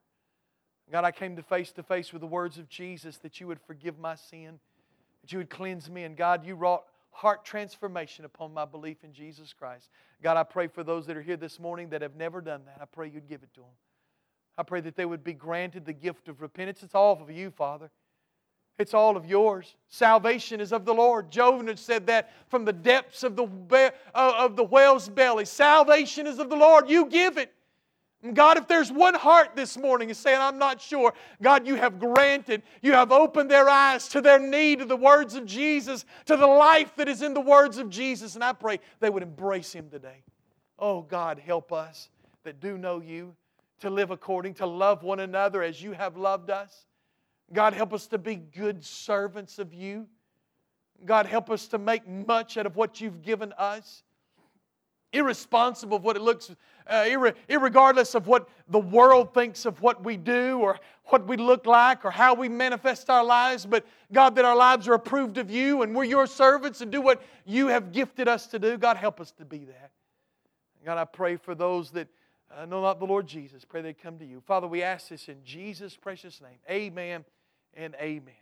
God, I came to face to face with the words of Jesus that you would forgive my sin, that you would cleanse me. And God, you wrought heart transformation upon my belief in Jesus Christ. God, I pray for those that are here this morning that have never done that. I pray you'd give it to them. I pray that they would be granted the gift of repentance. It's all of you, Father. It's all of yours. Salvation is of the Lord. Jonah said that from the depths of the, uh, of the whale's belly. Salvation is of the Lord. You give it. God, if there's one heart this morning is saying, I'm not sure, God, you have granted, you have opened their eyes to their need of the words of Jesus, to the life that is in the words of Jesus. And I pray they would embrace Him today. Oh, God, help us that do know you to live according, to love one another as you have loved us. God, help us to be good servants of you. God, help us to make much out of what you've given us irresponsible of what it looks, uh, irre- irregardless of what the world thinks of what we do or what we look like or how we manifest our lives, but God, that our lives are approved of you and we're your servants and do what you have gifted us to do. God, help us to be that. God, I pray for those that uh, know not the Lord Jesus. Pray they come to you. Father, we ask this in Jesus' precious name. Amen and amen.